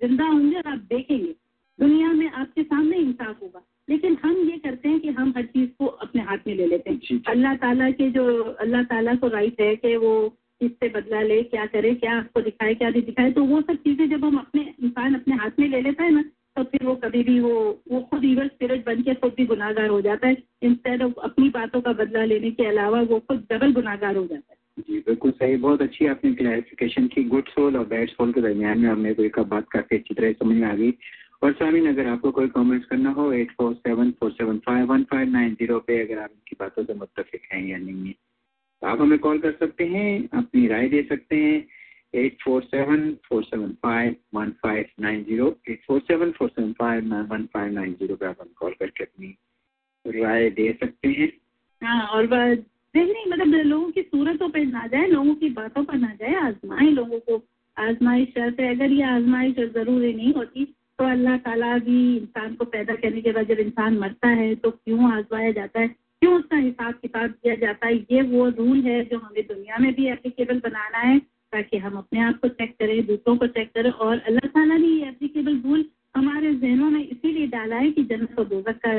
ज़िंदा होंगे और आप देखेंगे। दुनिया में आपके सामने इंसाफ होगा। लेकिन हम ये करते हैं कि हम हर चीज़ को अपने हाथ में ले लेते हैं। अल्लाह ताला के जो अल्लाह ताला को राइट है कि वो किससे बदला ले क्या करे क्या आपको दिखाए क्या नहीं दिखाए तो वो सब चीज़ें जब हम अपने इंसान अपने हाथ में ले लेता है ना तो फिर वो कभी भी वो वो खुद ईवर स्पिरिट बन के खुद भी गुनागार हो जाता है। इंस्टेड ऑफ़ अपनी बातों का बदला लेने के अलावा वो खुद डबल गुनागार हो जाता है। जी, बिल्कुल सही। बहुत अच्छी आपने क्लैरिफिकेशन की। गुड सोल और बैड सोल के दरमियान में हमें कोई का बात काफ़ी अच्छी तरह समझ में आ गई। और सामीन अगर आपको कोई कमेंट्स करना हो eight four seven four seven five one five nine zero पे अगर आप इनकी बातों से मुतफिक हैं या नहीं है तो आप हमें कॉल कर सकते हैं, अपनी राय दे सकते हैं। Eight four seven four seven five one five nine zero eight four seven four seven five nine one five nine zero पे आप हमें कॉल करके अपनी राय दे सकते हैं। हाँ और नहीं नहीं मतलब लोगों की सूरतों पर ना जाए, लोगों की बातों पर ना जाए, आजमाए लोगों को। आजमाइश शर्त है, अगर ये आजमाइश ज़रूरी नहीं होती तो अल्लाह ताला भी इंसान को पैदा करने के बाद जब इंसान मरता है तो क्यों आजमाया जाता है? क्यों उसका हिसाब किताब किया जाता है? ये वो रूल है जो हमें दुनिया में भी एप्लीकेबल बनाना है, ताकि हम अपने आप को चेक करें, दूसरों को चेक करें, और अल्लाह ताला ने ये एप्लीकेबल रूल हमारे जहनों में इसीलिए डाला है कि जन्नत और दोजक का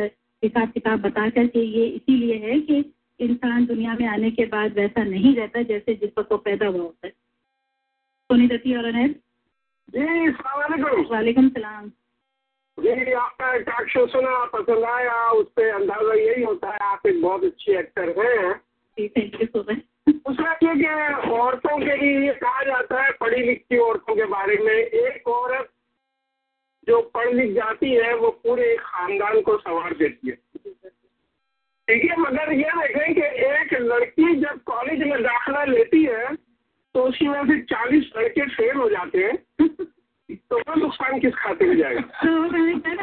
हिसाब किताब बता करके ये इसीलिए है कि इंसान दुनिया में आने के बाद वैसा नहीं रहता जैसे जिस वक्त वो पैदा हुआ होता है। सोनी दत्ती और अनैद जी वालेकुम सलाम। जी आपका टॉक शो सुना पसंद आया उस पर अंदाज़ा यही होता है आप एक बहुत अच्छी एक्टर हैं। दूसरा ये कि औरतों के लिए ये कहा जाता है पढ़ी लिखी औरतों के बारे में। एक औरत जो पढ़ लिख जाती है वो पूरे खानदान को संवार देती है। है मगर यह देखें कि एक लड़की जब कॉलेज में दाखिला लेती है तो उसी में फिर चालीस लड़के फेल हो जाते हैं। तो वो नुकसान किस खाते में जाएगा? तो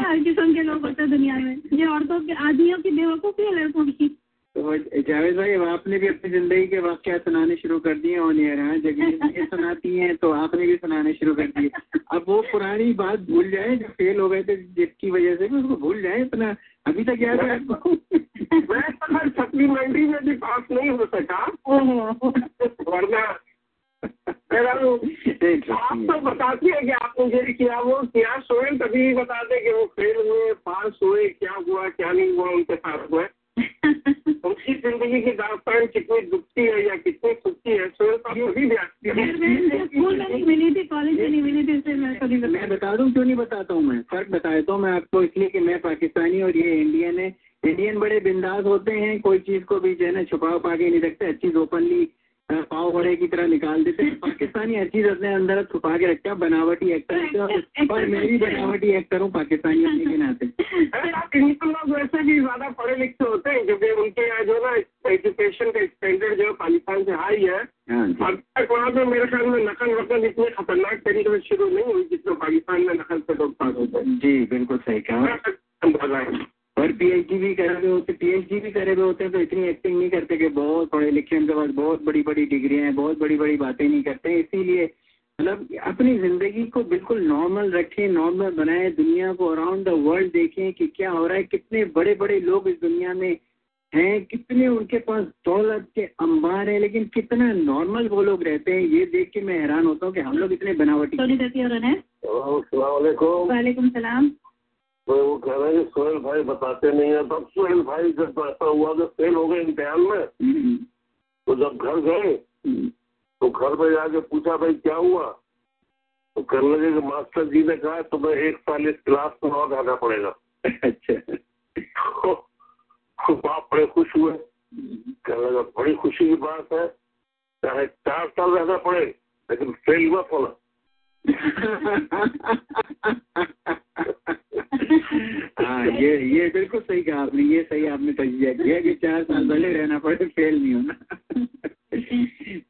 हर किस्म के लोग होते हैं दुनिया में। ये औरतों के, आदमियों की बेवकूफ़ी है लड़कों की। तो जावेद भाई आपने भी अपनी ज़िंदगी के वाक्य सुनाने शुरू कर दिए, और यहाँ जगह ये सुनाती हैं तो आपने भी सुनाने शुरू कर दिए। अब वो पुरानी बात भूल जाए, जो फेल हो गए थे, जिसकी वजह से, उसको भूल जाए इतना अभी तक याद है आपको? मैं तो में भी पास नहीं हो सका। वरना आप तो बताती है कि आपने ये किया, वो क्या सोए तभी बताते कि वो फेल हुए, पास हुए, क्या हुआ, क्या नहीं हुआ, उनके साथ हुए उनकी ज़िंदगी की दास्तान कितनी दुखती है या कितनी सुखती है सोहेल सभी कभी भी मिली थी कॉलेज में नहीं मिली थी मैं बता दूँ क्यों नहीं बताता हूँ मैं? फ़र्क बता देता हूँ मैं आपको इसलिए कि मैं पाकिस्तानी और ये इंडियन है। इंडियन बड़े बिंदास होते हैं कोई चीज़ को भी जो है ना छुपा पा के नहीं रखते अच्छी चीज़ ओपनली पाव बड़े की तरह निकाल देते हैं पाकिस्तानी हर चीज़ अपने अंदर छुपा के रखता है बनावटी एक्टर और मैं भी बनावटी एक्टर हूँ पाकिस्तानी होने के नाते। लोग वैसे भी ज़्यादा पढ़े लिखे होते हैं क्योंकि उनके यहाँ जो ना एजुकेशन का स्टैंडर्ड जो है पाकिस्तान से हाई है। हाँ अब तक वहाँ पे मेरे ख्याल में नकल वकल इतने खतरनाक तरीके से शुरू नहीं हुई जितने पाकिस्तान में नकल से लोग पास होते हैं। जी बिल्कुल सही कहा। और पीएचडी भी करे हुए होते पीएचडी भी करे हुए होते हैं तो इतनी एक्टिंग नहीं करते कि बहुत पढ़े लिखे उनके पास बहुत बड़ी बड़ी डिग्रियाँ हैं बहुत बड़ी बड़ी बातें नहीं करते इसीलिए मतलब अपनी ज़िंदगी को बिल्कुल नॉर्मल रखें नॉर्मल बनाएँ दुनिया को अराउंड द वर्ल्ड देखें कि क्या हो रहा है कितने बड़े बड़े लोग इस दुनिया में हैं कितने उनके पास दौलत के अंबार हैं लेकिन कितना नॉर्मल वो लोग रहते हैं ये देख के मैं हैरान होता हूँ कि हम लोग इतने बनावटी वालेकुम सलाम। तो वो कह रहे हैं सोहेल भाई बताते नहीं है। तब सोहेल भाई जब ऐसा हुआ जब फेल हो गए इम्तिहान में तो जब घर गए तो घर में जाके पूछा भाई क्या हुआ? तो कहने लगे कि मास्टर जी ने कहा तुम्हें एक साल इस क्लास में और रहना पड़ेगा। अच्छा। तो बाप बड़े खुश हुए। कहने लगा बड़ी खुशी की बात है। चाहे चार साल रहना पड़े लेकिन फेल मत होना। हाँ ये ये बिल्कुल सही कहा आपने, ये सही आपने तजिया किया कि चार साल भले रहना पड़े, फेल नहीं होना।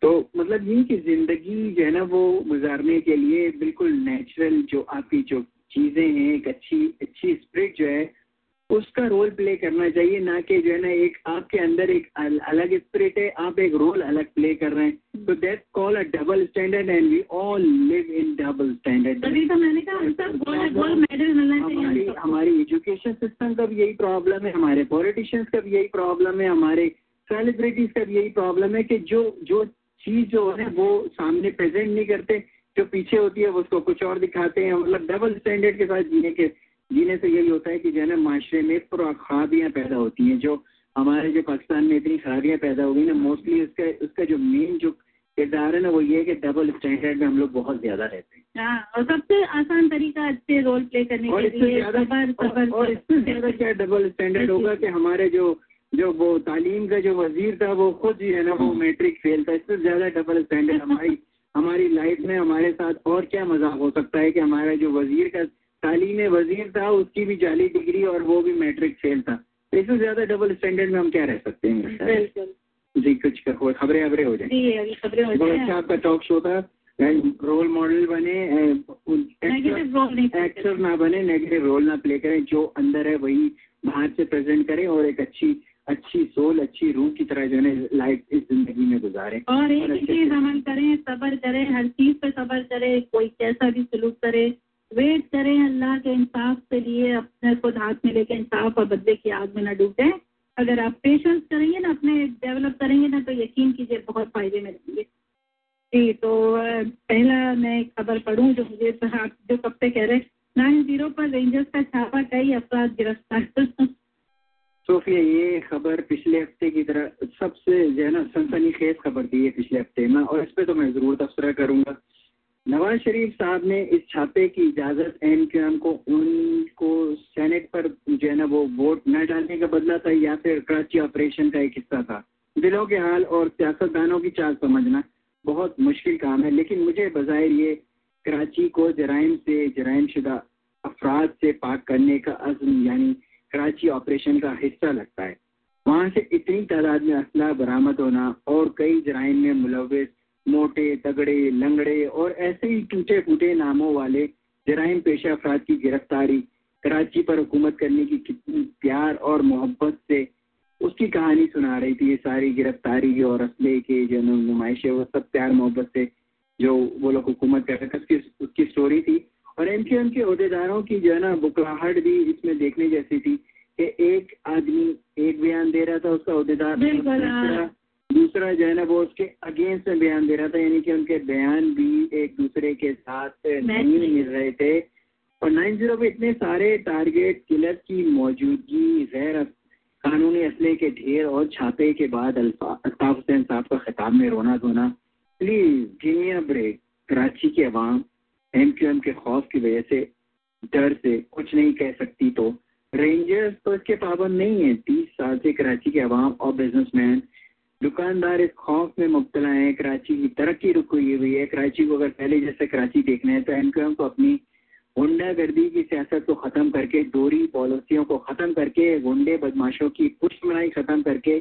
तो मतलब ये कि ज़िंदगी जो है ना, वो गुजारने के लिए बिल्कुल नेचुरल जो आपकी जो चीज़ें हैं, एक अच्छी अच्छी स्प्रिट जो है उसका रोल प्ले करना चाहिए ना कि जो है ना एक आपके अंदर एक अलग स्पिरिट है आप एक रोल अलग प्ले कर रहे हैं। तो that call a double standard and we all live in double standard तभी तो मैंने कहा गोल्ड मेडल मिलना चाहिए। हमारी हमारी एजुकेशन सिस्टम का भी यही प्रॉब्लम है हमारे पॉलिटिशियंस का भी यही प्रॉब्लम है हमारे सेलिब्रिटीज का भी यही प्रॉब्लम है कि जो जो चीज़ जो है वो सामने प्रेजेंट नहीं करते जो पीछे होती है उसको कुछ और दिखाते हैं। मतलब डबल स्टैंडर्ड के साथ जीने के जीने से यही होता है कि जो है ना माशरे में खराबियाँ पैदा होती हैं जो हमारे जो पाकिस्तान में इतनी खराबियाँ पैदा हो गई ना मोस्टली उसका उसका जो मेन जो किरदार है ना वो ये है कि डबल स्टैंडर्ड में हम लोग बहुत ज़्यादा रहते हैं। हाँ और सबसे आसान तरीका अच्छे रोल प्ले करने और के लिए ज़्यादा सबर सबर और इससे ज़्यादा क्या डबल स्टैंडर्ड होगा कि हमारे जो जो वो तालीम का जो वज़ीर था वो खुद ही है ना वो मैट्रिक फेल था। इससे ज़्यादा डबल स्टैंडर्ड हमारी हमारी लाइफ में हमारे साथ और क्या मज़ाक हो सकता है कि हमारा जो वज़ीर का तालीम वज़ीर था उसकी भी जाली डिग्री और वो भी मैट्रिक फेल था। इससे ज़्यादा डबल स्टैंडर्ड में हम क्या रह सकते हैं? जी कुछ खबरें खबरें हो जाए जी अभी खबरें हो बहुत अच्छा आपका टॉक शो था। रोल मॉडल बने एक्टर ना बने नेगेटिव रोल ना प्ले करें। जो अंदर है वही बाहर से प्रेजेंट करें और एक अच्छी अच्छी सोल अच्छी रूह की तरह जो है लाइफ इस ज़िंदगी में गुजारें। और एक चीज़ अमल करें सबर करें हर चीज़ पे सबर करें कोई कैसा भी सलूक करे वेट करें अल्लाह के इंसाफ के लिए, अपने खुद हाथ में लेके इंसाफ और बदले की आग में न डूबे। अगर आप पेशेंस करेंगे ना, अपने डेवलप करेंगे ना तो यकीन कीजिए बहुत फ़ायदे में रहेंगे। जी तो पहला मैं खबर पढ़ूँ जो मुझे आप जो कब से कह रहे नाइन ज़ीरो पर रेंजर्स का छापा कई अफराद गिरफ़्तार। सोफिया, ये खबर पिछले हफ़्ते की तरह सबसे जो है ना सनसनी सनसनीखेज खबर थी ये पिछले हफ़्ते में, और इस पर तो मैं ज़रूर तबसरा करूँगा। नवाज़ शरीफ साहब ने इस छापे की इजाज़त एम क्यू एम को, उनको सेनेट पर जो है ना वो वोट न डालने का बदला था या फिर कराची ऑपरेशन का एक हिस्सा था। दिलों के हाल और सियासतदानों की चाल समझना बहुत मुश्किल काम है, लेकिन मुझे बजाय ये कराची को जराइम से जराइम शुदा अफराद से पाक करने का अज़म, यानी कराची ऑपरेशन का हिस्सा लगता है। वहाँ से इतनी तादाद में असला बरामद होना और कई जराइम में मुलविस मोटे तगड़े, लंगड़े और ऐसे ही टूटे फूटे नामों वाले जराइम पेशा अफराद की गिरफ्तारी, कराची पर हुकूमत करने की कितनी प्यार और मोहब्बत से उसकी कहानी सुना रही थी, ये सारी गिरफ्तारी और असले के जो नुमाइशें, वो सब प्यार मोहब्बत से जो वो लोग हुकूमत कर रहे थे, उसकी उसकी स्टोरी थी और एम क्यू एम के अहदेदारों की जो है ना, बुकलाहट भी इसमें देखने जैसी थी कि एक आदमी एक बयान दे रहा था, उसका अहदेदार। दूसरा जो है ना वो उसके अगेंस्ट में बयान दे रहा था यानी कि उनके बयान भी एक दूसरे के साथ नहीं मिल रहे थे। और नाइन ज़ीरो पे इतने सारे टारगेट किलर की मौजूदगी गैर कानूनी असले के ढेर और छापे के बाद अल्ताफ हुसैन साहब का खिताब में रोना धोना प्लीज़ गिनिया ब्रेक कराची के अवाम एम क्यू एम के खौफ की वजह से डर से कुछ नहीं कह सकती तो। रेंजर्स तो इसके पाबंद नहीं है। तीस साल से कराची के अवाम और बिजनेसमैन दुकानदार इस खौफ में मुबतला है कराची की तरक्की रुक हुई है कराची को अगर पहले जैसे कराची देखना है तो एम को अपनी गुंडागर्दी की सियासत को ख़त्म करके दोहरी पॉलिसियों को ख़त्म करके, गुंडे बदमाशों की पुष्टमनाई ख़त्म करके,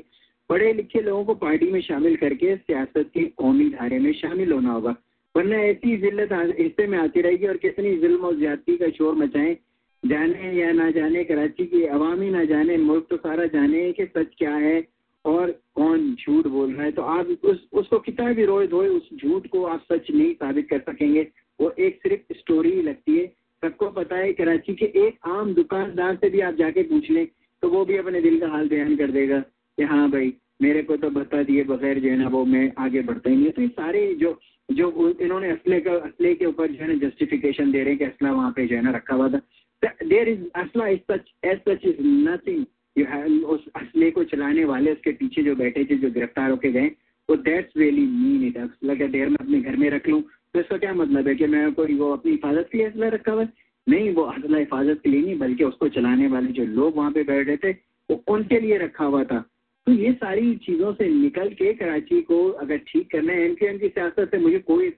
पढ़े लिखे लोगों को पार्टी में शामिल करके सियासत की कौमी धारे में शामिल होना होगा। वरना ऐसी जिल्लत हिस्से में आती रहेगी और कितनी जुल्म और ज्यादती का शोर मचाएँ, जाने या ना जाने, कराची की अवामी ना जाने, मुल्क तो सारा जाने कि सच क्या है और कौन झूठ बोल रहा है? तो आप उस, उसको कितना भी रोए धोए, उस झूठ को आप सच नहीं साबित कर सकेंगे। वो एक सिर्फ़ स्टोरी ही लगती है। सबको पता है कराची के एक आम दुकानदार से भी आप जाके पूछ लें तो वो भी अपने दिल का हाल बयान कर देगा कि हाँ भाई, मेरे को तो बता दिए बगैर जो है ना, वो मैं आगे बढ़ता ही नहीं तो ये सारे जो जो इन्होंने असले का, असले के ऊपर जो है ना जस्टिफिकेशन दे रहे हैं कि असला वहाँ पे जो है ना रखा हुआ था। देर इज़ असला is such as such is nothing उस असले को चलाने वाले उसके पीछे जो बैठे थे, जो गिरफ़्तार होके गए, वो दैट्स रियली मीन इट का देर में अपने घर में रख लूँ। तो इसका क्या मतलब है कि मैं कोई वो अपनी हिफाजत के लिए असला रखा हुआ नहीं, वो असला हिफाजत के लिए नहीं, बल्कि उसको चलाने वाले जो लोग वहाँ पे बैठ रहे थे, वो उनके लिए रखा हुआ था। तो ये सारी चीज़ों से निकल के कराची को अगर ठीक करना है एम की सियासत से मुझे कोई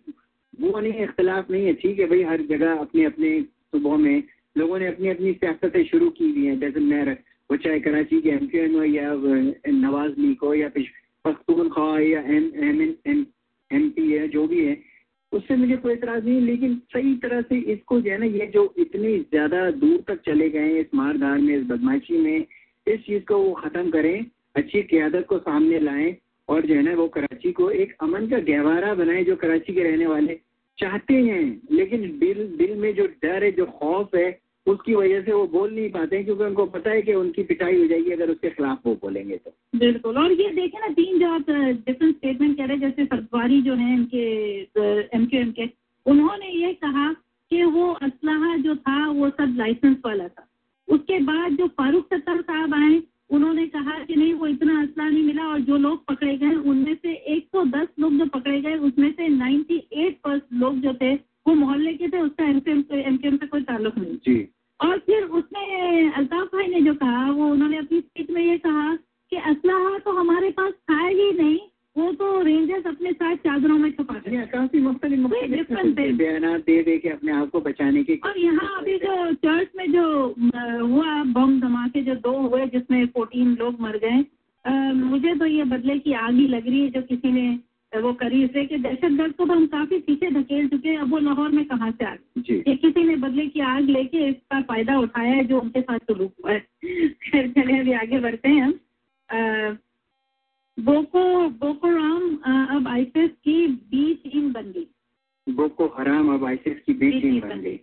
वो नहीं इख्तलाफ नहीं है। ठीक है भाई, हर जगह अपने अपने सुबह में लोगों ने अपनी अपनी सियासतें शुरू की हुई हैं, जैसे मैं वो चाहे कराची के एम क्यू एम हो या नवाज़ लीग हो या पख्तूनख्वा या M M N M M P है जो भी है, उससे मुझे कोई इतराज नहीं लेकिन सही तरह से इसको जो है ना, ये जो इतनी ज़्यादा दूर तक चले गए इस मारधार में, इस बदमाशी में, इस चीज़ को वो खत्म करें, अच्छी क्यादत को सामने लाएँ और जो है ना वो कराची को एक अमन का गहवारा बनाए जो कराची के रहने वाले चाहते हैं, लेकिन दिल दिल में जो डर है, जो खौफ है उसकी वजह से वो बोल नहीं पाते क्योंकि उनको पता है कि उनकी पिटाई हो जाएगी अगर उसके खिलाफ वो बोलेंगे तो। बिल्कुल और ये देखें ना तीन जो आप डिफरेंट स्टेटमेंट कह रहे हैं जैसे सतवारी जो है इनके एम क्यू एम के उन्होंने ये कहा कि वो असलाह जो था वो सब लाइसेंस वाला था। उसके बाद जो फारूक सत्तर साहब आए उन्होंने कहा कि नहीं वो इतना असला नहीं मिला और जो लोग पकड़े गए उनमें से 110 लोग जो पकड़े गए उसमें से 98 परसेंट लोग जो थे वो मोहल्ले के थे उसका एम से एम से कोई ताल्लुक नहीं। जी। कहा वो उन्होंने अपनी स्पीच में ये कहा कि असलाह तो हमारे पास था ही नहीं वो तो रेंजर्स अपने साथ चादरों में छुपाते या काफ़ी मुख्तलिफ़ है। बयान दे दे के अपने आप को बचाने की और यहाँ अभी जो चर्च में जो हुआ बम धमाके जो दो हुए जिसमें फोर्टीन लोग मर गए मुझे तो ये बदले की आग ही लग रही है जो किसी ने वो करी इसलिए कि दहशतगर्द को तो हम काफ़ी पीछे धकेल चुके हैं। अब वो लाहौर में कहाँ से आ गए? जी। कि किसी ने बदले की आग लेके इसका फ़ायदा उठाया है जो उनके साथ सलूक हुआ है। खैर चले अभी आगे बढ़ते हैं हम। बोको बोको राम अब आईसीएस की बी टीम बन गई। बोको हराम अब आईसिस की बी टीम बन गई।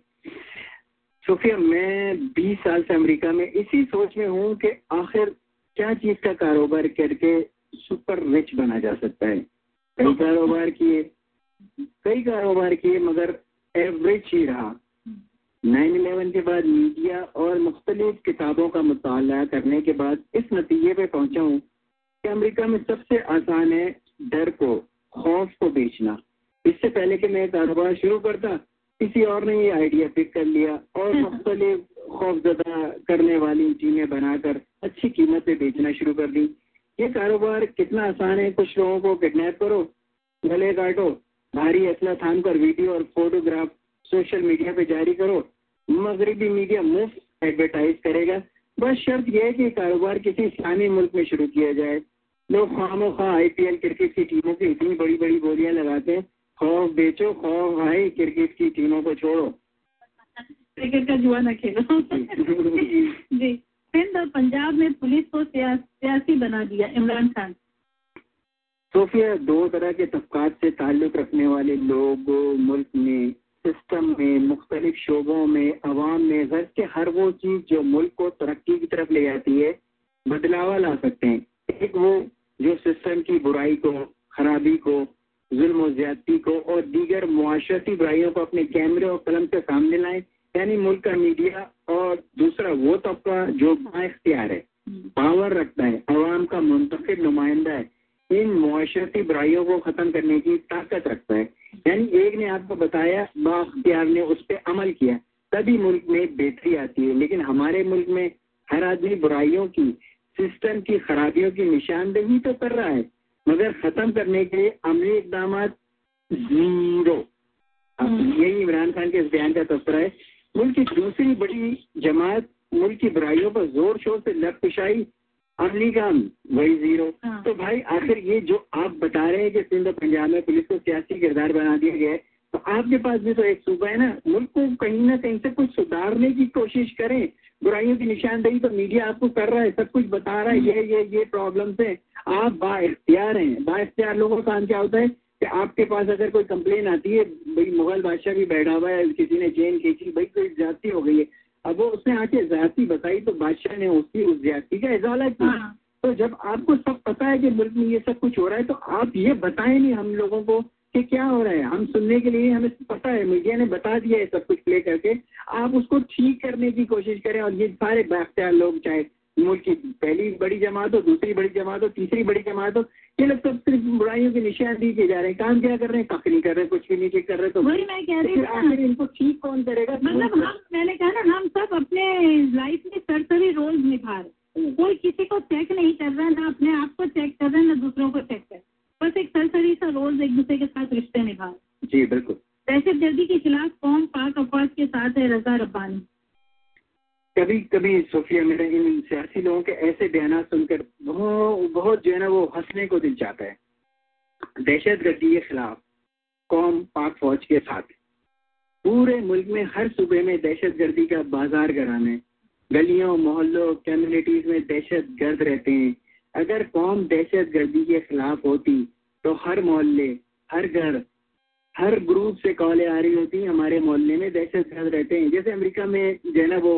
सोफिया मैं 20 साल से अमेरिका में इसी सोच में हूँ कि आखिर क्या चीज़ का कारोबार करके सुपर रिच बना जा सकता है? कई कारोबार किए कई कारोबार किए मगर एवरेज ही रहा। नाइन इलेवन के बाद मीडिया और मुख्तलिफ़ किताबों का मुताला करने के बाद इस नतीजे पे पहुँचा हूँ कि अमेरिका में सबसे आसान है डर को खौफ को बेचना। इससे पहले कि मैं कारोबार शुरू करता किसी और ने ये आइडिया पिक कर लिया और मुख्तलिफ़ खौफजदा करने वाली चीज़ें बनाकर अच्छी कीमत पे बेचना शुरू कर दी। ये कारोबार कितना आसान है? कुछ लोगों को किडनैप करो गले काटो भारी असला थाम कर वीडियो और फोटोग्राफ सोशल मीडिया पे जारी करो। मगरबी मीडिया मुफ़्त एडवर्टाइज करेगा। बस शर्त यह है कि कारोबार किसी स्थानीय मुल्क में शुरू किया जाए। लोग खामो खा आई पी एल क्रिकेट की टीमों की इतनी बड़ी बड़ी गोलियाँ लगाते हैं। खौफ बेचो खौफ आए क्रिकेट की टीमों को छोड़ो। क्रिकेट का जुआ न खेलो। जी। सिंध और पंजाब में पुलिस को सिया, सियासी बना दिया, इमरान खान। सोफिया दो तरह के तबकात से ताल्लुक रखने वाले लोग, मुल्क में, सिस्टम में, मुख्तलिफ़ शोबों में, अवाम में गर्ज के हर वो चीज़ जो मुल्क को तरक्की की तरफ़ ले जाती है, बदलावा ला सकते हैं। एक वो जो सिस्टम की बुराई को, खराबी को, जुल्म ज्यादती को और दीगर मुआशरती बुराइयों को अपने कैमरे और कलम के सामने लाएँ, यानी मुल्क का मीडिया और दूसरा वो तबका जो बाख्तियार है। पावर रखता है अवाम का मुंतखब नुमाइंदा है। इन मुआशरती बुराइयों को खत्म करने की ताकत रखता है। यानी एक ने आपको बताया बाख्तियार ने उस पर अमल किया तभी मुल्क में बेहतरी आती है। लेकिन हमारे मुल्क में हर आदमी बुराइयों की सिस्टम की खराबियों की निशानदेही तो कर रहा है। मगर खत्म करने के लिए अमली इकदाम ज़ीरो। यही इमरान खान के इस बयान का तस्करा है। मुल्क की दूसरी बड़ी जमात मुल्क की बुराइयों पर ज़ोर शोर से लग पिशाई अमली काम वही ज़ीरो। हाँ। तो भाई आखिर ये जो आप बता रहे हैं कि सिंध और पंजाब में पुलिस को सियासी किरदार बना दिया गया है तो आपके पास भी तो एक सूबा है ना? मुल्क को कहीं ना कहीं से कुछ सुधारने की कोशिश करें। बुराइयों की निशानदेही तो मीडिया आपको कर रहा है सब कुछ बता रहा है ये ये ये प्रॉब्लम्स है। आप बाख्तियार हैं। बाख्तियार लोगों का काम क्या होता है कि आपके पास अगर कोई कंप्लेन आती है भाई मुगल बादशाह भी बैठा हुआ है किसी ने चेन खींची भाई कोई ज्यादती हो गई है अब वो उसने आके ज़्यादा बताई तो बादशाह ने उसकी उस ज़्यादा का इजाला किया हाँ। तो जब आपको सब पता है कि मुल्क में ये सब कुछ हो रहा है तो आप ये बताएँ नहीं हम लोगों को कि क्या हो रहा है। हम सुनने के लिए हमें पता है मीडिया ने बता दिया है सब कुछ प्ले करके। आप उसको ठीक करने की कोशिश करें और ये सारे बाख्तियार लोग चाहे मुल्क की पहली बड़ी जमात हो दूसरी बड़ी जमात हो तीसरी बड़ी जमात हो ये लोग तो सिर्फ़ बुराइयों की निशानदी किए जा रहे हैं। काम क्या कर रहे हैं? कख नहीं कर रहे कुछ भी नहीं कर रहे तो वही मैं कह रही हूँ। आखिर इनको ठीक कौन करेगा? मतलब हम मैंने कहा ना हम सब अपने लाइफ में सरसरी रोल निभा रहे कोई किसी को चेक नहीं कर रहा ना अपने आप को चेक कर रहे है ना दूसरों को चेक कर बस एक सरसरी सा रोल एक दूसरे के साथ रिश्ते निभा जी बिल्कुल। दहशत गर्दी के खिलाफ कौन पाक अफवाज के साथ है रजा रब्बानी? कभी कभी सोफिया मेरे इन सियासी लोगों के ऐसे बयान सुनकर बहुत बहुत जो है ना वो हंसने को दिल चाहता है। दहशत गर्दी के खिलाफ कौम पाक फौज के साथ। पूरे मुल्क में हर सूबे में दहशत गर्दी का बाज़ार गराना है गलियों, मोहल्लों कम्युनिटीज में दहशत गर्द रहते हैं। अगर कौम दहशत गर्दी के खिलाफ होती तो हर मोहल्ले, हर घर, हर ग्रुप से कॉलें आ रही होती, हमारे मोहल्ले में दहशत गर्द रहते हैं। जैसे अमेरिका में जो है ना वो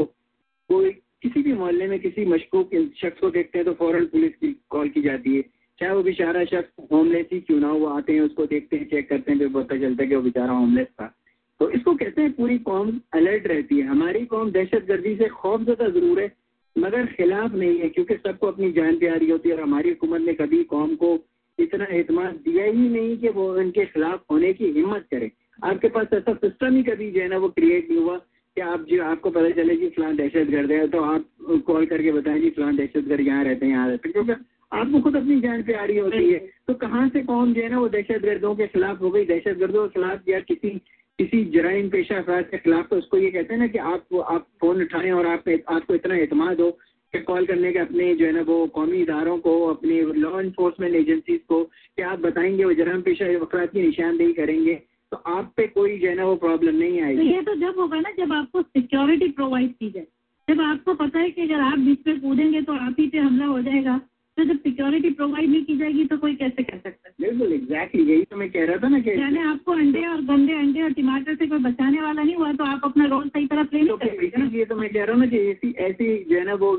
कोई किसी भी मोहल्ले में किसी मशकूक शख्स को देखते हैं तो फ़ौरन पुलिस की कॉल की जाती है। चाहे वो बेचारा शख्स होमलेस ही क्यों ना हो आते हैं, उसको देखते हैं चेक करते हैं, फिर पता चलता है कि वो बेचारा होमलेस था। तो इसको कहते हैं पूरी कौम अलर्ट रहती है। हमारी कौम दहशत गर्दी से खौफ ज़्यादा ज़रूर है, मगर खिलाफ नहीं है, क्योंकि सबको अपनी जान प्यारी होती है और हमारी हुकूमत ने कभी कौम को इतना एतमाद दिया ही नहीं कि वो उनके खिलाफ होने की हिम्मत करे। आपके पास ऐसा सिस्टम ही कभी जो है ना वो क्रिएट नहीं हुआ। कि आप जो आपको पता चले कि फलां दहशत गर्द है तो आप कॉल करके बताएँ जी फलान दहशत गर्द यहाँ रहते हैं यहाँ रहते हैं क्योंकि आपको खुद अपनी जान पे आ रही होती है। तो कहाँ से कौन जो है ना वो दहशत गर्दों के खिलाफ हो गई दहशत गर्दों के खिलाफ या किसी किसी जराइम पेशा अफराद के खिलाफ तो उसको ये कहते हैं ना कि आप आप फ़ोन उठाएँ और आप आपको इतना एतमाद हो कि कॉल करने के अपने जो है ना वो कौमी इदारों को अपने लॉ इन्फोर्समेंट एजेंसीज को कि आप बताएँगे वो जराइम पेशा अफराद की निशानदेही करेंगे। तो आप पे कोई जो है ना वो प्रॉब्लम नहीं आएगी तो आएगी। ये तो जब होगा ना जब आपको सिक्योरिटी प्रोवाइड की जाए जब आपको पता है कि अगर आप बीच में कूदेंगे तो आप ही पे हमला हो जाएगा तो जब सिक्योरिटी प्रोवाइड नहीं की जाएगी तो कोई कैसे कर सकता है? बिल्कुल एग्जैक्टली यही तो मैं कह रहा था ना कि यानी आपको अंडे और गंदे अंडे और टमाटर से कोई बचाने वाला नहीं हुआ तो आप अपना रोल सही तरह प्ले नहीं तो ये तो मैं कह रहा हूँ ना कि ऐसी ऐसी जो है ना वो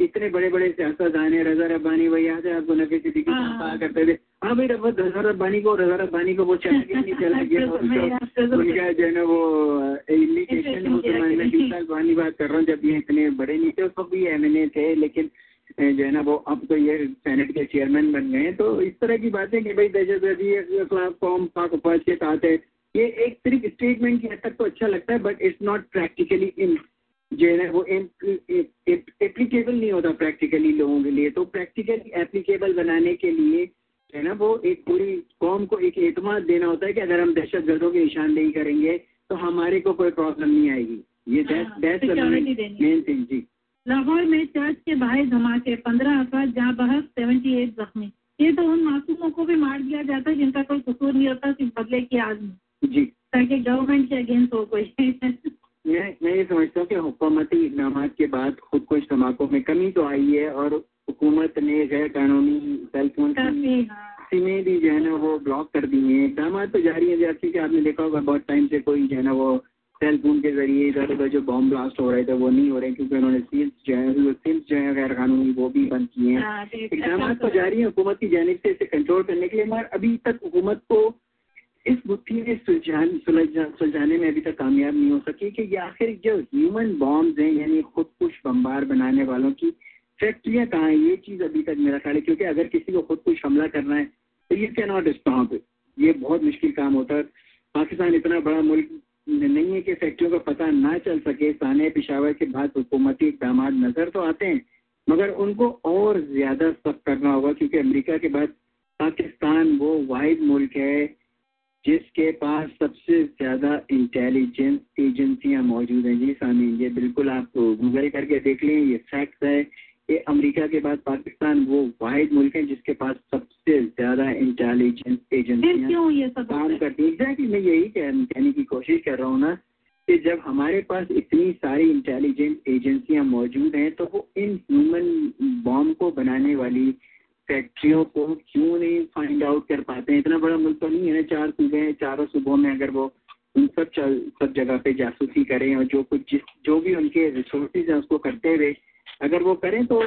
इतने बड़े बड़े सियासतदान है रजा रब्बानी वही यहाँ से आपको नफी सिद्दीकी कहा करते थे। हाँ भाई रजा रब्बानी को रजा रब्बानी को वो चला गया नहीं चला गया। तो- उनका जो है ना वो इंडिकेशन वो तो मैं बीस साल पुरानी बात कर रहा हूँ जब ये इतने बड़े नहीं थे उस वक्त भी एम थे लेकिन जो है ना वो अब तो ये सेनेट के चेयरमैन बन गए हैं। तो इस तरह की बातें कि भाई दहशत गर्दी के खिलाफ कौम पाक फौज के साथ है ये एक सिर्फ़ स्टेटमेंट की हद तक तो अच्छा लगता है but it's not practically in जो है ना वो एप्लीकेबल नहीं होता प्रैक्टिकली लोगों के लिए। तो प्रैक्टिकली एप्लीकेबल बनाने के लिए है ना वो एक पूरी कौम को एक एतमाद देना होता है कि अगर हम दहशत गर्दों की निशानदेही करेंगे तो हमारे को कोई प्रॉब्लम नहीं आएगी। ये देनी है। मेन थिंग जी। लाहौर में चर्च के बाहर धमाके पंद्रह अफराद जहाँ बहस सेवेंटी एट जख्मी। ये तो उन मासूमों को भी मार दिया जाता है जिनका कोई कसूर नहीं होता सिर्फ़ बदले की आज में। जी। ताकि गवर्नमेंट के अगेंस्ट हो कोई। मैं मैं ये समझता हूँ कि हुकूमती इकदाम के बाद खुद को धमाकों में कमी तो आई है और हुकूमत ने गैर कानूनी सेल फ़ोन की काफ़ी हाँ। सीमें भी जो है ना वो ब्लॉक कर दी हैं। इकदाम तो जारी है जैसे कि आपने देखा होगा बहुत टाइम से कोई जो है ना वो सेल फ़ोन के ज़रिए इधर उधर जो बॉम्ब ब्लास्ट हो रहे थे वो नहीं हो रहे क्योंकि उन्होंने सील्स जो है सील्स जो है गैर कानूनी वो भी बंद किए हैं। हाँ, इकदाम तो जारी है हुकूमत की जानब से इसे कंट्रोल करने के लिए मगर अभी तक हुकूमत को इस मुट्ठी में सुलझान, सुलझा- सुलझाने में अभी तक कामयाब नहीं हो सकी कि ये आखिर जो ह्यूमन बॉम्ब्स हैं, यानी खुदकुश बम्बार बनाने वालों की फैक्ट्रियाँ कहाँ हैं? ये चीज़ अभी तक मेरा ख्याल है, क्योंकि अगर किसी को खुदकुश हमला करना है तो ये कैन नॉट स्टॉप ये बहुत मुश्किल काम होता है। पाकिस्तान इतना बड़ा मुल्क नहीं है कि फैक्ट्रियों का पता ना चल सके। साने पिशावर के बाद हुकूमती इकदाम नज़र तो आते हैं, मगर उनको और ज़्यादा सख्त करना होगा, क्योंकि अमेरिका के बाद पाकिस्तान वो वाहिद मुल्क है जिसके पास सबसे ज़्यादा इंटेलिजेंस एजेंसियाँ मौजूद हैं जी सामीन ये बिल्कुल आप गूगल करके देख लें ये फैक्ट है। ये अमेरिका के बाद पाकिस्तान वो वाहिद मुल्क है जिसके पास सबसे ज़्यादा इंटेलिजेंस एजेंसियाँ काम करती है? एग्जैक्टली मैं यही कहने की कोशिश कर रहा हूँ ना कि जब हमारे पास इतनी सारी इंटेलिजेंट एजेंसियाँ मौजूद हैं तो वो इन ह्यूमन बॉम्ब को बनाने वाली फैक्ट्रियों को क्यों नहीं फाइंड आउट कर पाते हैं? इतना बड़ा मुल्क तो नहीं है चार सूबे हैं, चारों सूबों में अगर वो उन सब चल, सब जगह पे जासूसी करें और जो कुछ जिस, जो भी उनके रिसोर्सेज हैं उसको करते हुए अगर वो करें तो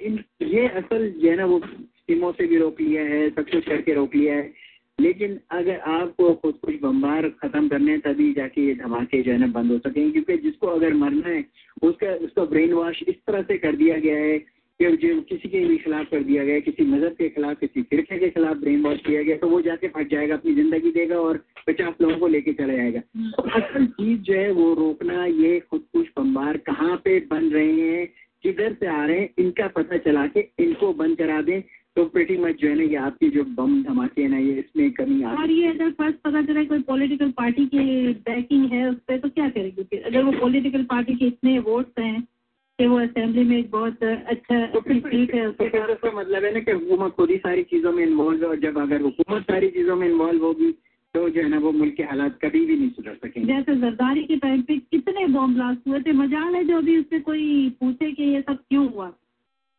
इन, ये असल जो है ना वो स्कीमों से भी रोक लिया है, सब कुछ करके रोक लिया है। लेकिन अगर आपको खुद कुछ बम्बार खत्म करने हैं, तभी जाके ये धमाके जो है ना बंद हो सकेंगे क्योंकि जिसको अगर मरना है, उसका उसका ब्रेन वॉश इस तरह से कर दिया गया है कि जो किसी के भी खिलाफ कर दिया गया किसी मज़हब के खिलाफ किसी फिरके के खिलाफ ब्रेन वॉश किया गया तो वो जाके फट जाएगा अपनी ज़िंदगी देगा और पचास लोगों को लेके चला जाएगा। तो असल चीज़ जो है वो रोकना ये खुद कुछ बम्बार कहाँ पे बन रहे हैं किधर से आ रहे हैं इनका पता चला के इनको बंद करा दें तो प्रेटी मच जो है ना ये आपकी जो बम धमाके हैं ना ये इसमें कमी आ और ये अगर फ़र्स्ट पता चला कोई पॉलिटिकल पार्टी की बैकिंग है उस पर तो क्या करेगी फिर अगर वो पॉलिटिकल पार्टी के इतने वोट्स हैं कि वो असेंबली में एक बहुत अच्छा तो फिर सीट है तो उसके पास मतलब है ना कि हुकूमत खुद ही सारी चीज़ों में इन्वॉल्व है और जब अगर हुकूमत सारी चीज़ों में इन्वॉल्व होगी तो जो है ना वो मुल्क के हालात कभी भी नहीं सुधर सकेंगे। जैसे जरदारी के टाइम पे कितने बॉम्ब ब्लास्ट हुए थे मजाल है जो अभी उससे कोई पूछे कि ये सब क्यों हुआ।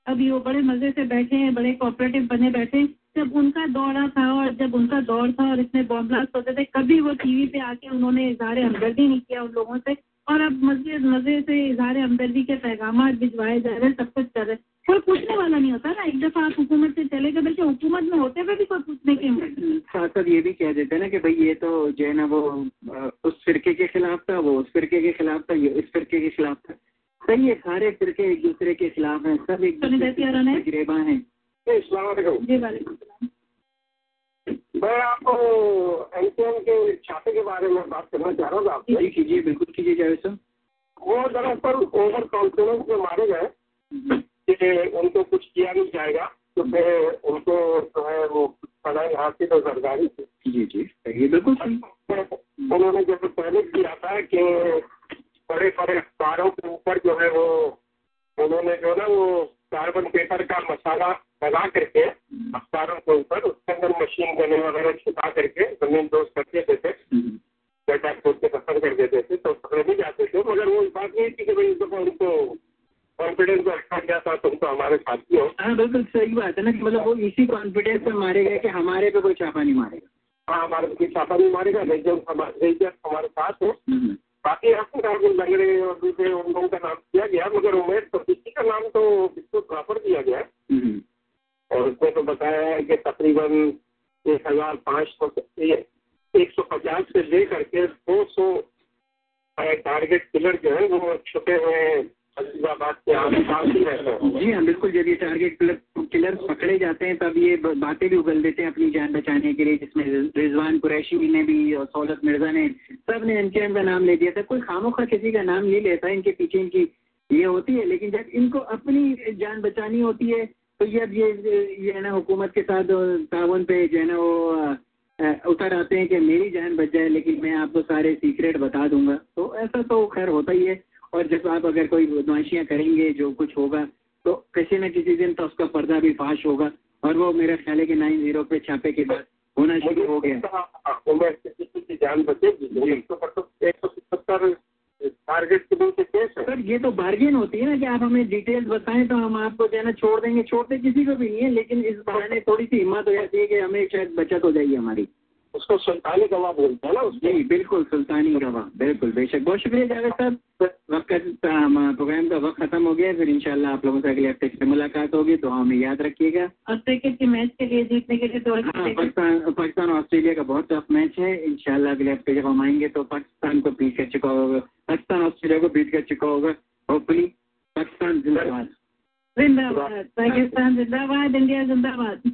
अभी वो बड़े मज़े से बैठे हैं बड़े कोऑपरेटिव बने बैठे हैं। जब उनका दौरा था और जब उनका दौर था और इसमें बॉम्ब ब्लास्ट होते थे कभी वो टीवी पे आके उन्होंने इजहार हमदर्दी नहीं किया उन लोगों से। और अब मज़े मज़े से इजहार हमदर्दी के पैगाम भिजवाए जा रहे हैं सब कुछ कर रहे हैं। कोई पूछने वाला नहीं होता ना एक दफ़ा आप हुकूमत से चले गए बल्कि हुकूमत में होते हुए भी कोई पूछने के साथ साथ ये भी कह देते हैं ना कि भाई ये तो जो है ना वो उस फिरके के खिलाफ था वो उस फिरके के खिलाफ था ये इस फिरके के खिलाफ था। सही है सारे फिरके एक दूसरे के खिलाफ हैं सब एक दूसरे आ है? हैं। इस्लाम जी वालेकुम सलाम। मैं आपको एम के छापे के बारे में बात करना चाह रहा था आपसे जी कीजिए बिल्कुल कीजिए जावेद सर वो दरअसल ओवर कॉन्फिडेंस में मारे गए कि उनको कुछ किया नहीं जाएगा तो फिर उनको जो है वो पढ़ाई हासिल और सरकारी थी। जी जी ये बिल्कुल उन्होंने जैसे पहले किया था कि बड़े बड़े अखबारों के ऊपर जो है वो उन्होंने जो ना वो कार्बन पेपर का मसाला बना करके अखबारों के ऊपर उसके अंदर मशीन गने वगैरह छुपा करके ज़मीन दोस्त कर देते थे। डेटा खोद के खत्म कर देते थे तो पकड़े भी जाते थे मगर वो बात नहीं थी कि भाई इस दफ़ा उनको कॉन्फिडेंस में रखा गया था तुम तो हमारे साथी हो। हाँ बिल्कुल सही बात है ना कि मतलब वो इसी कॉन्फिडेंस में मारे गए कि हमारे पे कोई छापा नहीं मारेगा। हाँ हमारे पे कोई छापा नहीं मारेगा रेजर हमारे साथ हो। बाकी आपको कहा कि लंगड़े और दूसरे उन लोगों का नाम दिया गया मगर उमेश तो किसी का नाम तो बिल्कुल प्रॉपर दिया गया है। और उसमें तो बताया है कि तकरीबन एक हज़ार पाँच सौ एक सौ पचास से लेकर के दो सौ टारगेट किलर जो है वो छुपे हुए हैं? जी हाँ बिल्कुल, जब ये टारगेट किलर पकड़े जाते हैं, तब ये बातें भी उगल देते हैं अपनी जान बचाने के लिए, जिसमें रिजवान कुरैशी ने भी और सौलत मिर्ज़ा ने, सबने एनकेएम का नाम ले दिया था। कोई खामोखा किसी का नाम नहीं लेता है, इनके पीछे इनकी ये होती है, लेकिन जब इनको अपनी जान बचानी होती है तो ये अब ये ये है ना, हुकूमत के साथ तावन पे जो है ना, वो उतर आते हैं कि मेरी जान बच जाए, लेकिन मैं आपको सारे सीक्रेट बता दूँगा। तो ऐसा तो खैर होता ही है। और जब आप अगर कोई बदमाशियाँ करेंगे जो कुछ होगा तो किसी न किसी दिन तो उसका पर्दा भी फाश होगा। और वो मेरा ख्याल है कि नाइन ज़ीरो पे छापे के बाद होना शुरू हो गया। जान बचेगी एक सौ पचहत्तर टारगेट किलो के केस है। सर ये तो बार्गेन होती है ना कि आप हमें डिटेल्स बताएँ तो हम आपको जो है ना छोड़ देंगे। छोड़ते किसी को भी नहीं है लेकिन इस बहाने थोड़ी सी हिम्मत हो जाती है कि हमें शायद बचत हो जाएगी हमारी। उसको सुल्तानी गवाह बोलते हैं ना जी बिल्कुल सुल्तानी गवाह बिल्कुल बेशक। बहुत शुक्रिया जावेद साहब। वक्त प्रोग्राम का वक्त खत्म हो गया फिर इंशाल्लाह आप लोगों से अगले हफ़्ते से मुलाकात होगी तो हमें याद रखिएगा। और क्रिकेट के मैच के लिए जीतने के लिए तो हाँ पाकिस्तान पाकिस्तान ऑस्ट्रेलिया का बहुत टफ मैच है। इंशाल्लाह अगले हफ़्ते जब हम आएँगे तो पाकिस्तान को पीट कर चुका होगा। पाकिस्तान ऑस्ट्रेलिया को पीट कर चुका होगा होपफुली पाकिस्तान जिंदाबाद। जिंदाबाद। पाकिस्तान जिंदाबाद इंडिया जिंदाबाद।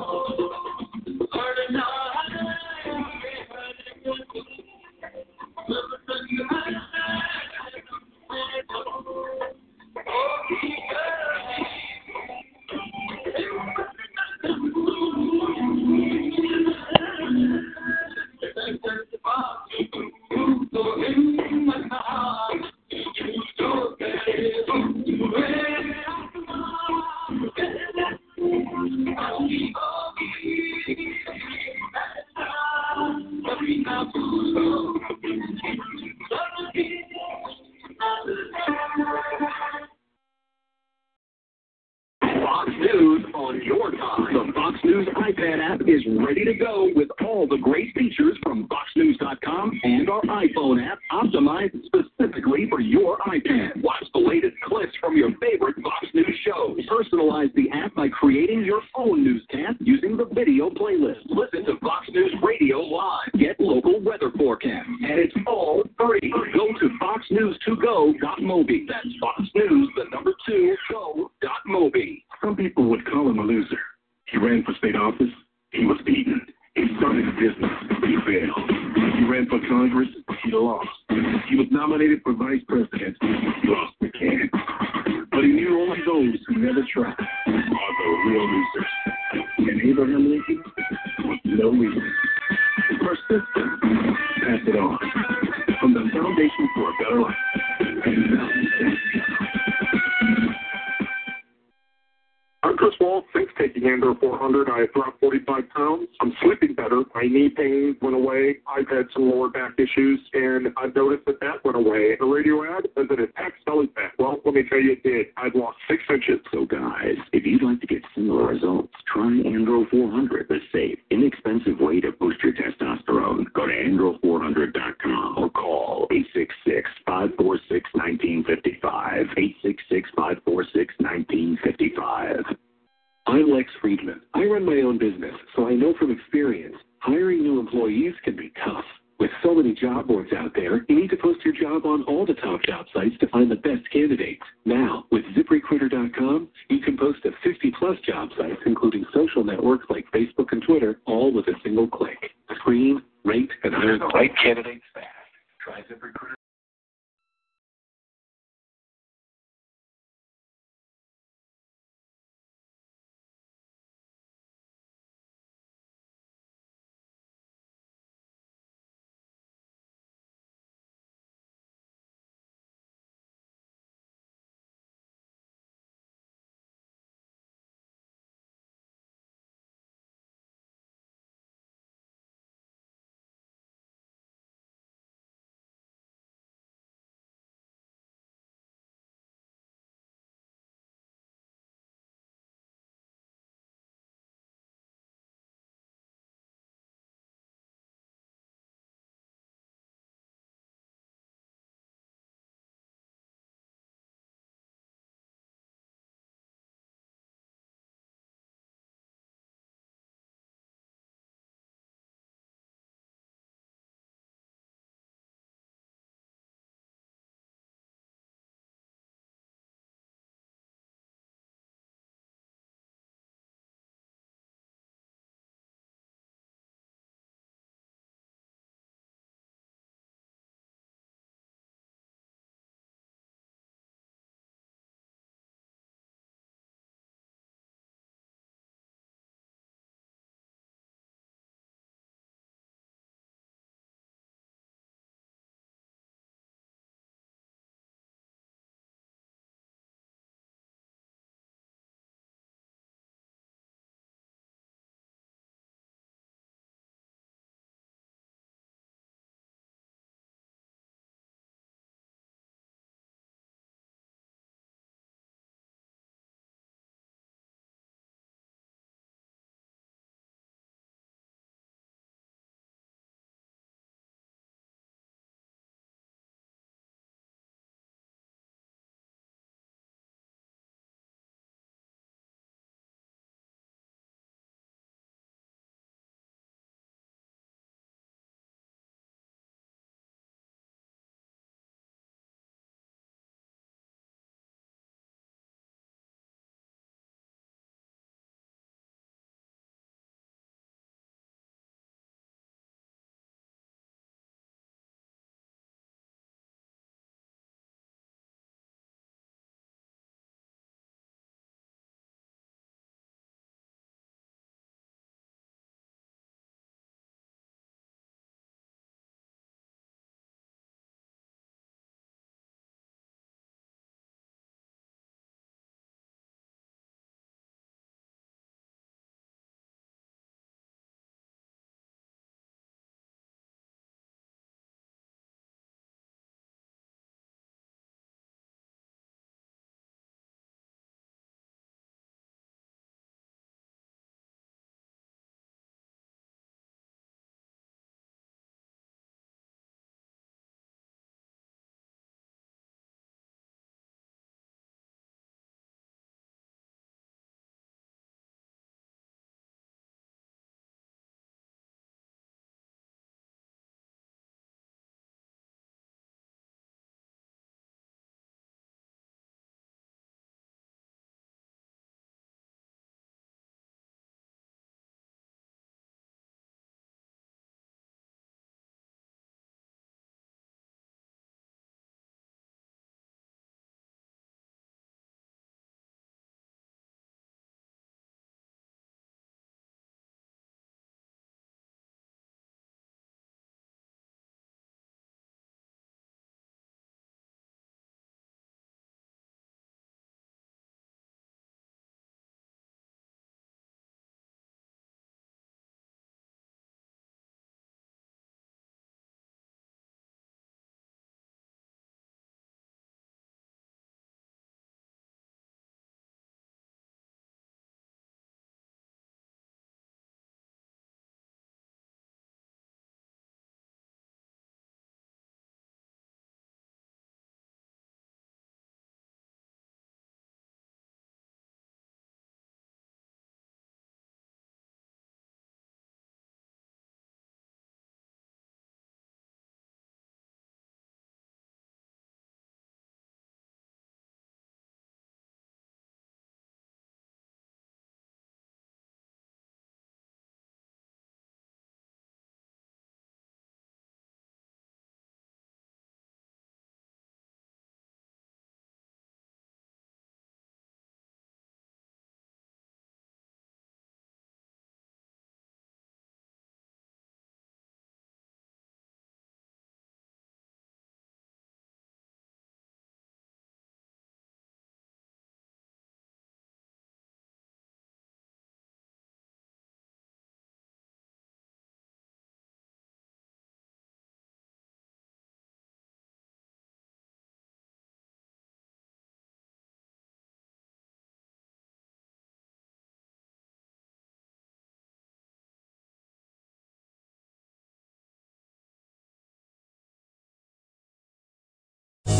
Watch the latest clips from your favorite Fox News shows. Personalize the app by creating your own newscast using the video playlist. Listen to Fox News Radio live. Get local weather forecasts. And it's all free. Go to foxnews2go.mobi. That's Fox News,